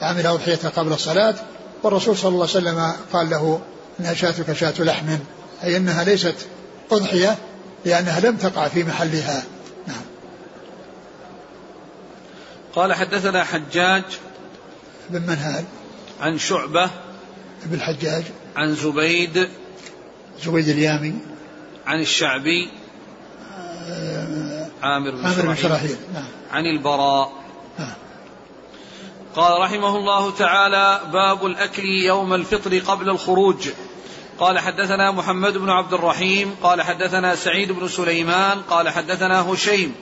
عمل أضحية قبل الصلاة والرسول صلى الله عليه وسلم قال له إنها شاتك شاة لحم. أي أنها ليست أضحية لأنها لم تقع في محلها. نعم. قال حدثنا حجاج بن منهال. عن شعبة بن الحجاج عن زبيد. زبيد اليامي. عن الشعبي. آه، عامر بن شراحيل نعم. عن البراء. قال رحمه الله تعالى باب الأكل يوم الفطر قبل الخروج. قال حدثنا محمد بن عبد الرحيم قال حدثنا سعيد بن سليمان قال حدثنا هشيم.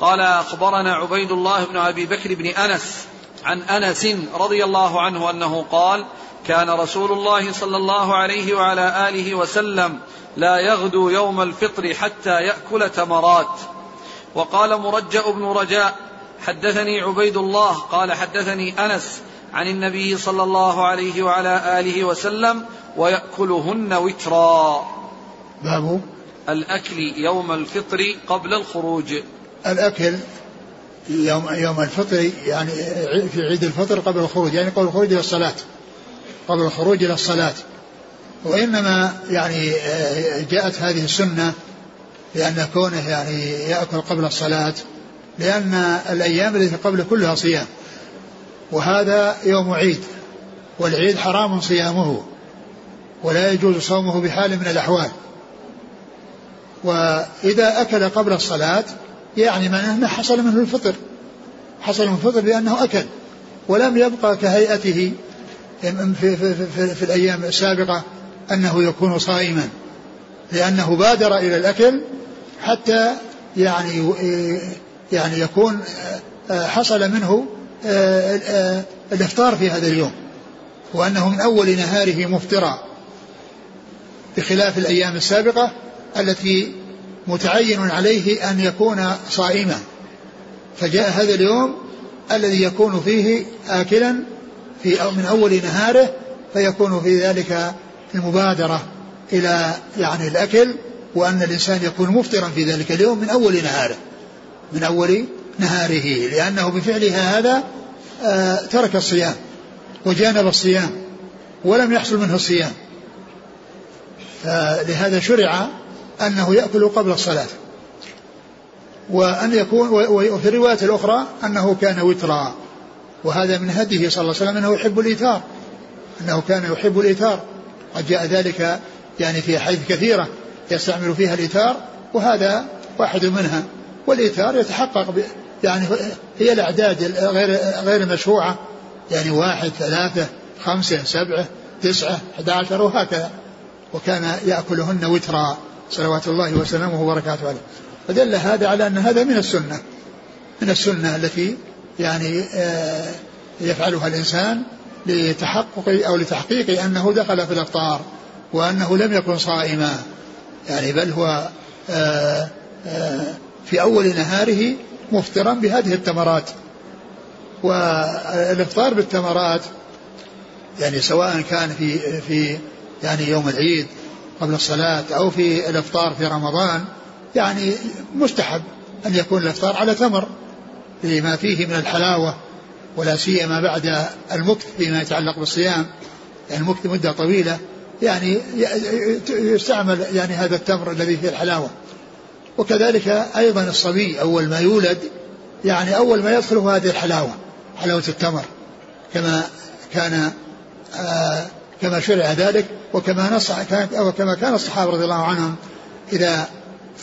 قال أخبرنا عبيد الله بن أبي بكر بن أنس عن أنس رضي الله عنه أنه قال كان رسول الله صلى الله عليه وعلى آله وسلم لا يغدو يوم الفطر حتى يأكل تمرات. وقال مرجأ بن رجاء حدثني عبيد الله قال حدثني أنس عن النبي صلى الله عليه وعلى آله وسلم ويأكلهن وترا. باب الأكل يوم الفطر قبل الخروج. الأكل يوم يوم الفطر يعني في عيد الفطر قبل الخروج يعني قبل الخروج إلى الصلاة. قبل الخروج إلى الصلاة. وإنما يعني جاءت هذه السنة لأن كونه يعني يأكل قبل الصلاة. لأن الأيام التي قبل كلها صيام وهذا يوم عيد والعيد حرام صيامه ولا يجوز صومه بحال من الأحوال. وإذا أكل قبل الصلاة يعني معناه أنه حصل منه الفطر حصل منه الفطر لأنه أكل ولم يبقى كهيئته في, في, في, في الأيام السابقة أنه يكون صائما لأنه بادر إلى الأكل حتى يعني يعني يكون حصل منه الإفطار في هذا اليوم وأنه من أول نهاره مفطرا بخلاف الأيام السابقة التي متعين عليه أن يكون صائما. فجاء هذا اليوم الذي يكون فيه آكلا في أو من أول نهاره فيكون في ذلك المبادرة إلى يعني الأكل وأن الإنسان يكون مفطرا في ذلك اليوم من أول نهاره. من أول نهاره لأنه بفعلها هذا آه ترك الصيام وجانب الصيام ولم يحصل منه الصيام. فلهذا شرع أنه يأكل قبل الصلاة. وأن يكون وفي الرواية الأخرى أنه كان وترا. وهذا من هديه صلى الله عليه وسلم أنه يحب الإيثار. أنه كان يحب الإيثار. قد جاء ذلك يعني في حيث كثيرة يستعمل فيها الإيثار وهذا واحد منها. والإيثار يتحقق يعني هي الأعداد غير غير المشروعة يعني واحد ثلاثة خمسة سبعة تسعة 11 وهكذا. وكان يأكلهن وترا. صلوات الله وسلامه وبركاته عليه. فدل هذا على أن هذا من السنة. من السنة التي يعني آه، يفعلها الإنسان لتحقق أو لتحقيق أنه دخل في الأفطار وأنه لم يكن صائما. يعني بل هو آه، آه، في أول نهاره مفطرا بهذه التمرات. والإفطار بالتمرات يعني سواء كان في في يعني يوم العيد قبل الصلاة أو في الإفطار في رمضان يعني مستحب أن يكون الإفطار على تمر لما فيه من الحلاوة ولا سيما بعد المكث فيما يتعلق بالصيام. يعني المكث مدة طويلة يعني يستعمل يعني هذا التمر الذي فيه الحلاوة. وكذلك أيضا الصبي أول ما يولد يعني أول ما يدخله هذه الحلاوة حلاوة التمر كما كان آه كما شرع ذلك وكما نص وكما كان الصحابة رضي الله عنهم إذا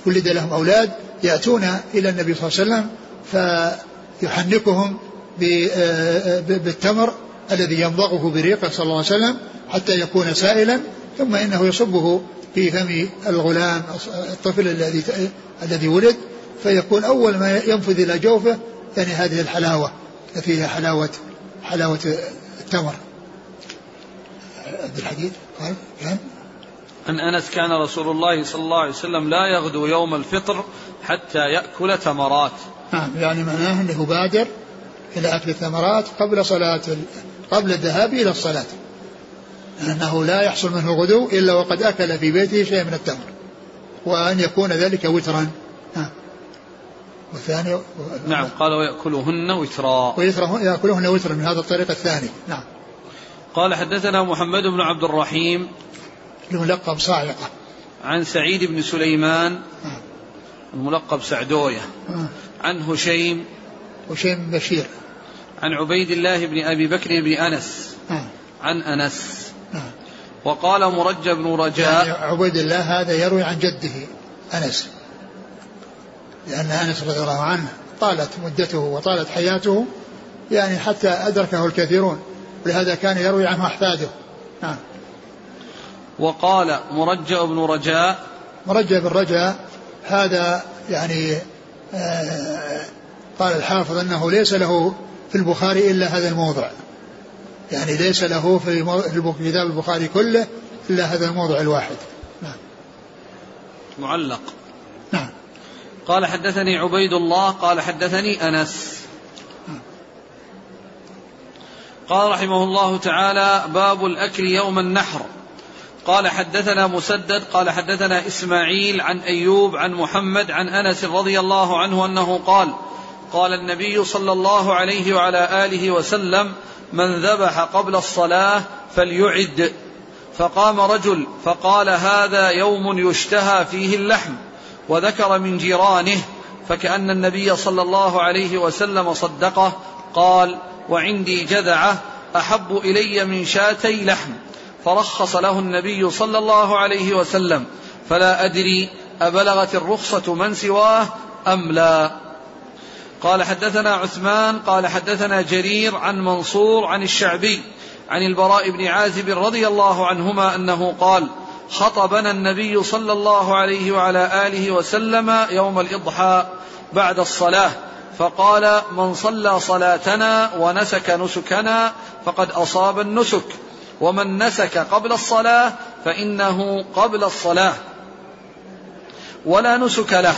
ولد لهم أولاد يأتون إلى النبي صلى الله عليه وسلم فيحنكهم آه، بالتمر الذي يمضغه بريقة صلى الله عليه وسلم حتى يكون سائلا ثم إنه يصبه في فم الغلام الطفل الذي الذي ولد فيكون أول ما ينفذ إلى جوفه يعني هذه الحلاوة فيها حلاوة حلاوة التمر. الحديث قال كان عن أنس كان رسول الله صلى الله عليه وسلم لا يغدو يوم الفطر حتى يأكل تمرات. نعم يعني معناه أنه بادر إلى أكل الثمرات قبل صلاة قبل الذهاب إلى الصلاة. أنه لا يحصل منه الغدو إلا وقد أكل في بيته شيء من التمر وأن يكون ذلك وترا. والثاني نعم قال ويأكلهن وترا. ويأكلهن وترا من هذا الطريق الثاني. نعم. قال حدثنا محمد بن عبد الرحيم الملقب صاعقة. عن سعيد بن سليمان الملقب سعدوية عن هشيم هشيم بشير. عن عبيد الله بن أبي بكر بن أنس عن أنس. وقال مرجى بن رجاء يعني عبيد الله هذا يروي عن جده أنس. لأن أنس رضي الله عنه طالت مدته وطالت حياته يعني حتى أدركه الكثيرون. ولهذا كان يروي عنه أحفاده. نعم. وقال مرجى بن رجاء مرجى بن رجاء هذا يعني آه قال الحافظ أنه ليس له في البخاري إلا هذا الموضع. يعني ليس له في كتاب البخاري كله إلا هذا الموضع الواحد. نعم. معلق. نعم. قال حدثني عبيد الله قال حدثني أنس. قال رحمه الله تعالى باب الأكل يوم النحر. قال حدثنا مسدد قال حدثنا إسماعيل عن أيوب عن محمد عن أنس رضي الله عنه أنه قال قال النبي صلى الله عليه وعلى آله وسلم من ذبح قبل الصلاة فليعد. فقام رجل فقال هذا يوم يشتهى فيه اللحم وذكر من جيرانه فكأن النبي صلى الله عليه وسلم صدقه قال وعندي جذعة أحب إلي من شاتي لحم. فرخص له النبي صلى الله عليه وسلم فلا أدري أبلغت الرخصة من سواه أم لا. قال حدثنا عثمان قال حدثنا جرير عن منصور عن الشعبي عن البراء بن عازب رضي الله عنهما أنه قال خطبنا النبي صلى الله عليه وعلى آله وسلم يوم الإضحى بعد الصلاة فقال من صلى صلاتنا ونسك نسكنا فقد أصاب النسك ومن نسك قبل الصلاة فإنه قبل الصلاة ولا نسك له.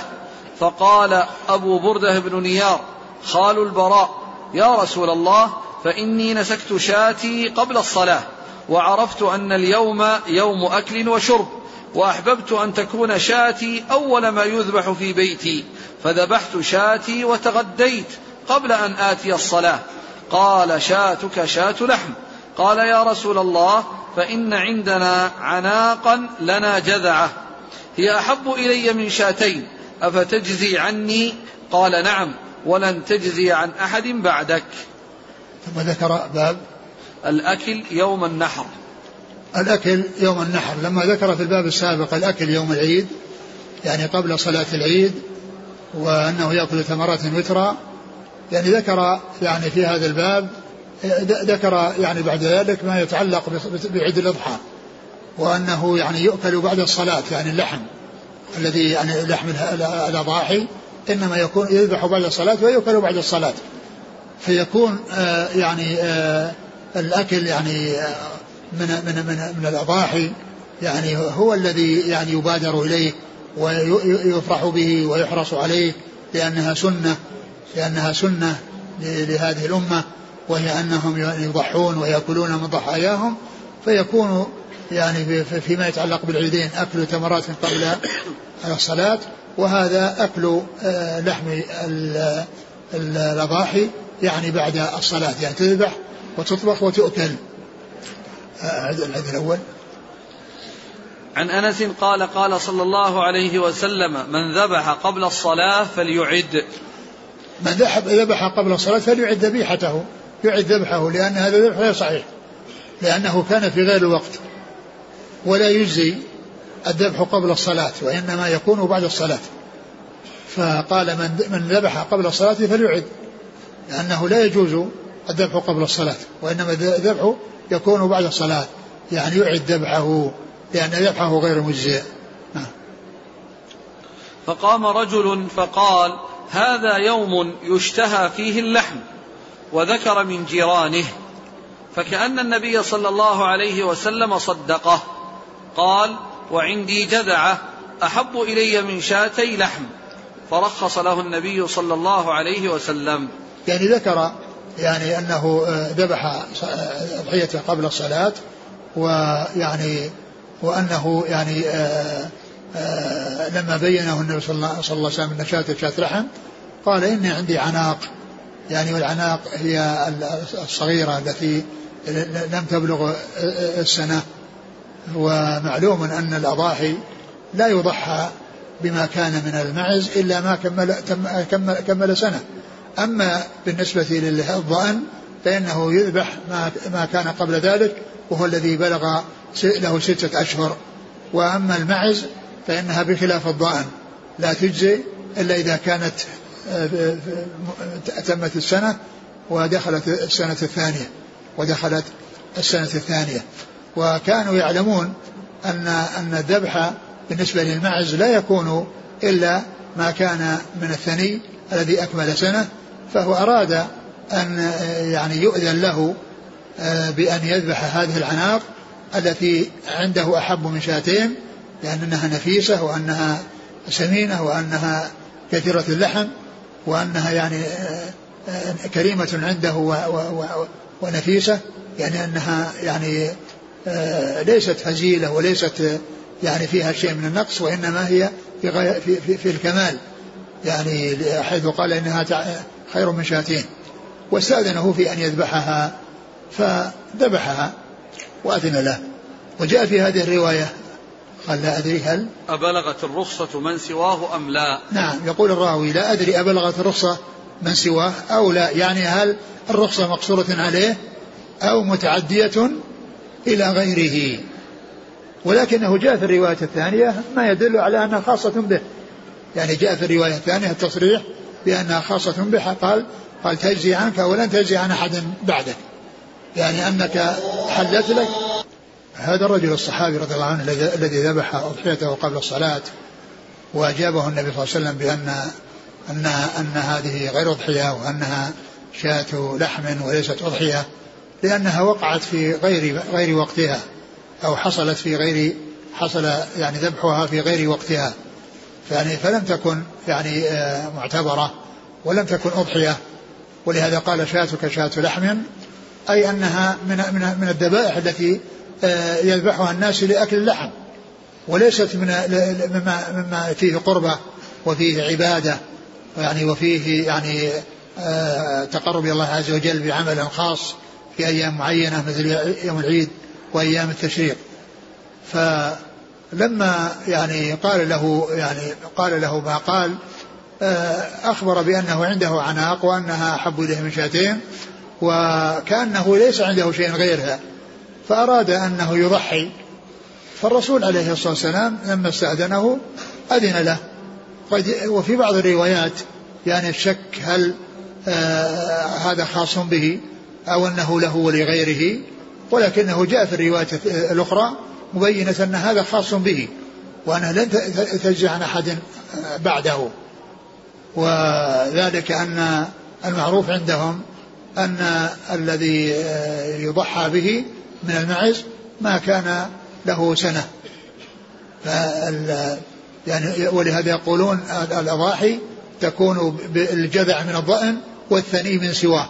فقال أبو بردة بن نيار خال البراء يا رسول الله فإني نسكت شاتي قبل الصلاة وعرفت أن اليوم يوم أكل وشرب وأحببت أن تكون شاتي أول ما يذبح في بيتي فذبحت شاتي وتغديت قبل أن آتي الصلاة. قال شاتك شات لحم. قال يا رسول الله فإن عندنا عناقا لنا جذعة هي أحب إلي من شاتين أفتجزي عني؟ قال نعم ولن تجزي عن أحد بعدك. ثم ذكر باب. الأكل يوم النحر. الأكل يوم النحر. لما ذكر في الباب السابق الأكل يوم العيد يعني قبل صلاة العيد وأنه يأكل ثمرات وترا يعني ذكر يعني في هذا الباب ذكر يعني بعد ذلك ما يتعلق بعيد الأضحى وأنه يعني يؤكل بعد الصلاة يعني اللحم. الذي يعني لحم الأضاحي إنما يكون يذبح بعد الصلاة ويؤكل بعد الصلاة. فيكون آه يعني آه الأكل يعني آه من من من من الأضاحي يعني هو الذي يعني يبادر إليه ويفرح به ويحرص عليه لأنها سنة لأنها سنة لهذه الأمة وهي أنهم يضحون ويأكلون من ضحاياهم فيكون يعني فيما يتعلق بالعيدين أكل تمرات قبل الصلاة وهذا أكل آه، لحم الأضاحي يعني بعد الصلاة يعني تذبح وتطبخ وتؤكل. آه، العيد الأول. عن أنس قال قال صلى الله عليه وسلم من ذبح قبل الصلاة فليعد. من ذبح قبل الصلاة فليعد ذبيحته يعد ذبحه لأن هذا ذبح غير صحيح لأنه كان في غير الوقت. ولا يجزي الذبح قبل الصلاة وإنما يكون بعد الصلاة. فقال من من ذبح قبل الصلاة فليعد لأنه لا يجوز الذبح قبل الصلاة وإنما الذبح يكون بعد الصلاة يعني يعد ذبحه لأن ذبحه غير مجزئ. نعم. فقام رجل فقال هذا يوم يشتهى فيه اللحم وذكر من جيرانه فكأن النبي صلى الله عليه وسلم صدقه. قال وعندي جذعة أحب إلي من شاتي لحم. فرخص له النبي صلى الله عليه وسلم. يعني ذكر يعني أنه آه، ذبح أضحيته قبل الصلاة ويعني وأنه يعني آه، آه، لما بينه النبي صلى الله عليه وسلم أن شاة شاة لحم قال إني عندي عناق. يعني والعناق هي الصغيرة التي لم تبلغ السنة. ومعلوم أن الأضاحي لا يضحى بما كان من المعز إلا ما كمل, كمل, كمل سنة. أما بالنسبة للضأن فإنه يذبح ما, ما كان قبل ذلك وهو الذي بلغ له ستة أشهر. وأما المعز فإنها بخلاف الضأن. لا تجزي إلا إذا كانت آه، تمت السنة ودخلت السنة الثانية. ودخلت السنة الثانية. وكانوا يعلمون أن أن الذبح بالنسبة للمعز لا يكون إلا ما كان من الثني الذي أكمل سنة فهو أراد أن يعني يؤذن له آه، بأن يذبح هذه العناق التي عنده أحب من شاتين لأن أنها نفيسة وأنها سمينة وأنها كثيرة اللحم وأنها يعني آه، آه، كريمة عنده ونفيسة يعني أنها يعني ليست هزيلة وليست يعني فيها شيء من النقص وإنما هي في, في, في, في الكمال. يعني حيث قال إنها خير من شاتين. واستأذنه في أن يذبحها فذبحها وأذن له. وجاء في هذه الرواية قال لا أدري هل أبلغت الرخصة من سواه أم لا؟ نعم يقول الراوي لا أدري أبلغت الرخصة من سواه أو لا. يعني هل الرخصة مقصورة عليه أو متعدية إلى غيره. ولكنه جاء في الرواية الثانية ما يدل على أنها خاصة به. يعني جاء في الرواية الثانية التصريح بأنها خاصة به قال قال تجزي عنك ولن تجزي عن أحد بعدك. يعني أنك حلت لك. هذا الرجل الصحابي رضي الله عنه الذي ذبح أضحيته قبل الصلاة وأجابه النبي صلى الله عليه وسلم بأن أن أن هذه غير أضحية وأنها شاة لحم وليست أضحية. لأنها وقعت في غير غير وقتها أو حصلت في غير حصل يعني ذبحها في غير وقتها. يعني فلم تكن يعني آه، معتبرة ولم تكن أضحية. ولهذا قال شاتك شاة لحم أي أنها من من من الذبائح التي آه، يذبحها الناس لأكل اللحم. وليست من مما مما فيه قربة وفيه عبادة يعني وفيه يعني آه، تقرب الله عز وجل بعمل خاص. في أيام معينة مثل يوم العيد وأيام التشريق. فلما يعني قال له يعني قال له ما قال آه، أخبر بأنه عنده عناق وأنها أحب إليه من شاتين وكأنه ليس عنده شيء غيرها. فأراد أنه يضحي. فالرسول عليه الصلاة والسلام لما استأذنه أذن له. وفي بعض الروايات يعني الشك هل آه هذا خاص به. أو أنه له ولغيره ولكنه جاء في الرواية الأخرى مبينة أن هذا خاص به وأنه لن تجزي عن أحد بعده. وذلك أن المعروف عندهم أن الذي يضحى به من المعز ما كان له سنة. يعني ولهذا يقولون الأضاحي تكون بالجذع من الضأن والثني من سواه.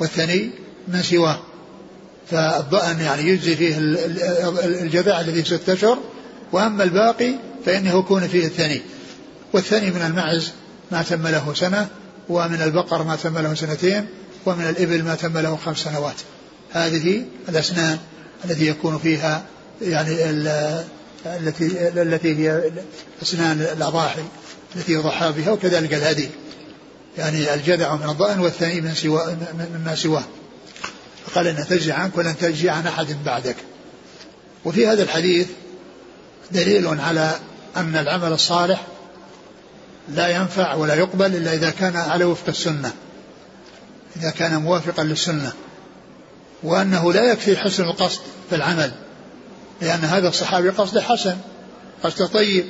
والثني من سواه. فالضأن يعني يجزي فيه الجذع الذي ستة أشهر وأما الباقي فإنه يكون فيه الثني والثني من المعز ما تم له سنة ومن البقر ما تم له سنتين ومن الإبل ما تم له خمس سنوات. هذه الأسنان التي يكون فيها يعني التي التي هي أسنان الأضاحي التي يضحى بها وكذلك الهدي. يعني الجذع من الضأن والثاني من سوى مما سواه. فقال أن تجزي عنك ولن تجزي عن أحد بعدك. وفي هذا الحديث دليل على أن العمل الصالح لا ينفع ولا يقبل إلا إذا كان على وفق السنة. إذا كان موافقا للسنة. وأنه لا يكفي حسن القصد في العمل. لأن هذا الصحابي قصده حسن قصده طيب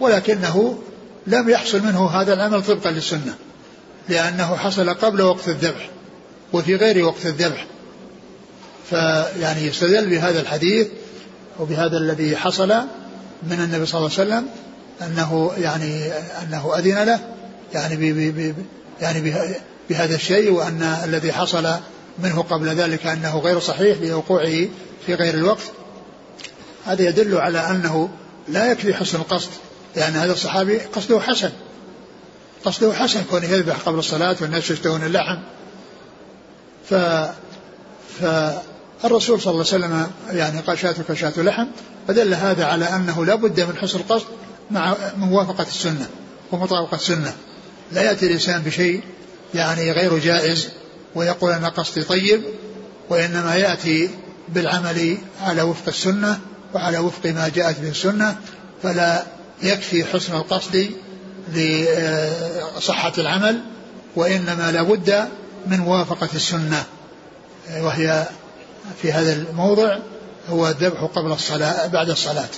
ولكنه لم يحصل منه هذا العمل طبقا للسنة. لأنه حصل قبل وقت الذبح وفي غير وقت الذبح. فيعني يستدل بهذا الحديث وبهذا الذي حصل من النبي صلى الله عليه وسلم أنه يعني أنه أذن له يعني بي بي يعني بهذا الشيء وأن الذي حصل منه قبل ذلك أنه غير صحيح لوقوعه في غير الوقت. هذا يدل على أنه لا يكفي حسن القصد لأن هذا الصحابي قصده حسن. قصده حسن كونه يذبح قبل الصلاة والناس يشتهون اللحم. ف فالرسول صلى الله عليه وسلم يعني قال شاتك لحم فدل هذا على أنه لا بد من حسن القصد مع موافقة السنة ومطابقة السنة. لا يأتي الإنسان بشيء يعني غير جائز ويقول أن قصدي طيب وإنما يأتي بالعمل على وفق السنة وعلى وفق ما جاءت به السنة فلا يكفي حسن القصد لصحة العمل وإنما لابد من موافقة السنة. وهي في هذا الموضع هو الذبح قبل الصلاة بعد الصلاة.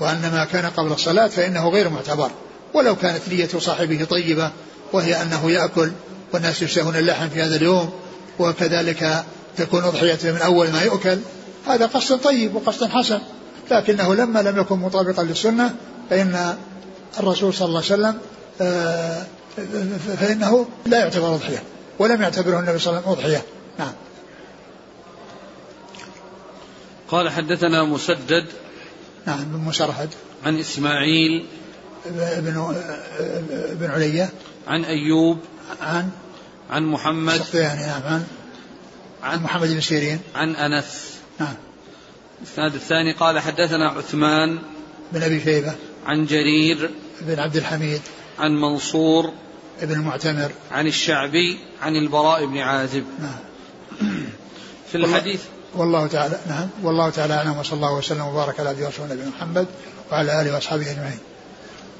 وأن ما كان قبل الصلاة فإنه غير معتبر. ولو كانت نية صاحبه طيبة وهي أنه يأكل والناس يشتهون اللحم في هذا اليوم وكذلك تكون أضحية من أول ما يؤكل هذا قصد طيب وقصد حسن. لكنه لما لم يكن مطابقا للسنة فإن الرسول صلى الله عليه وسلم آه، فإنه لا يعتبر أضحية ولم يعتبره النبي صلى الله عليه وسلم أضحية. نعم. قال حدثنا مسدد نعم بن مسرهد عن إسماعيل بن بن علية. عن أيوب عن؟ عن محمد يعني نعم عن؟ عن محمد بن سيرين. عن أنس. نعم. الإسناد الثاني قال حدثنا عثمان بن أبي شيبة. عن جرير بن عبد الحميد عن منصور بن المعتمر. عن الشعبي عن البراء بن عازب. نعم. في الحديث والله تعالى نعم. والله تعالى أعلم وصلى الله وسلم وبارك على عبده ورسوله نبينا محمد وعلى آله وأصحابه أجمعين.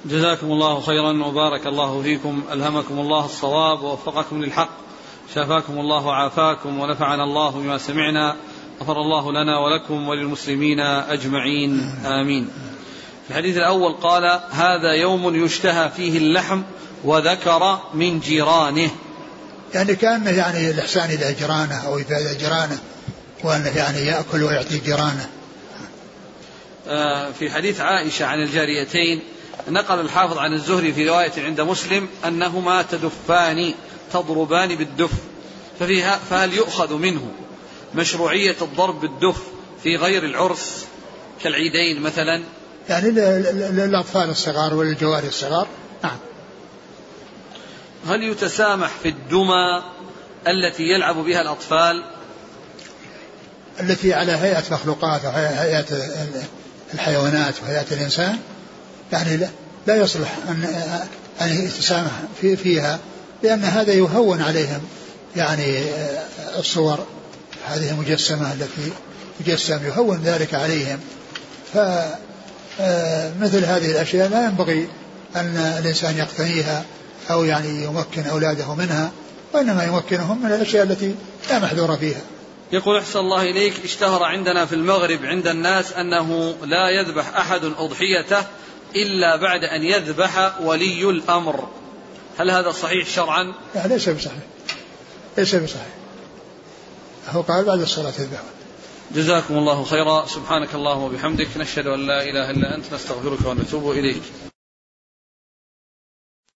جزاكم الله خيرا وبارك الله فيكم ألهمكم الله الصواب ووفقكم للحق شافاكم الله وعافاكم ونفعنا الله بما سمعنا غفر الله لنا ولكم وللمسلمين أجمعين. آمين. في الحديث الأول قال هذا يوم يشتهى فيه اللحم وذكر من جيرانه. يعني كأنه يعني الإحسان إلى جيرانه أو افاده جيرانه وأنه يعني يأكل ويعطي جيرانه. آه، في حديث عائشة عن الجاريتين نقل الحافظ عن الزهري في رواية عند مسلم أنهما تدفان تضربان بالدف ففيها فهل يؤخذ منه مشروعية الضرب بالدف في غير العرس كالعيدين مثلا يعني للأطفال الصغار وللجواري الصغار. نعم. هل يتسامح في الدمى التي يلعب بها الأطفال؟ التي على هيئة مخلوقات وهيئة الحيوانات وهيئة الإنسان؟ يعني لا, لا يصلح أن أن يتسامح في فيها لأن هذا يهون عليهم يعني الصور. هذه المجسمة التي تجسم يهون ذلك عليهم. فمثل هذه الأشياء لا ينبغي أن الإنسان يقتنيها أو يعني يمكن أولاده منها وإنما يمكنهم من الأشياء التي لا محذور فيها. يقول أحسن الله إليك اشتهر عندنا في المغرب عند الناس أنه لا يذبح أحد أضحيته إلا بعد أن يذبح ولي الأمر. هل هذا صحيح شرعا؟ لا ليس بصحيح. ليس بصحيح. هو قال بعد الصلاة يذبحون. جزاكم الله خيرا. سبحانك اللهم وبحمدك نشهد أن لا إله إلا أنت نستغفرك ونتوب إليك.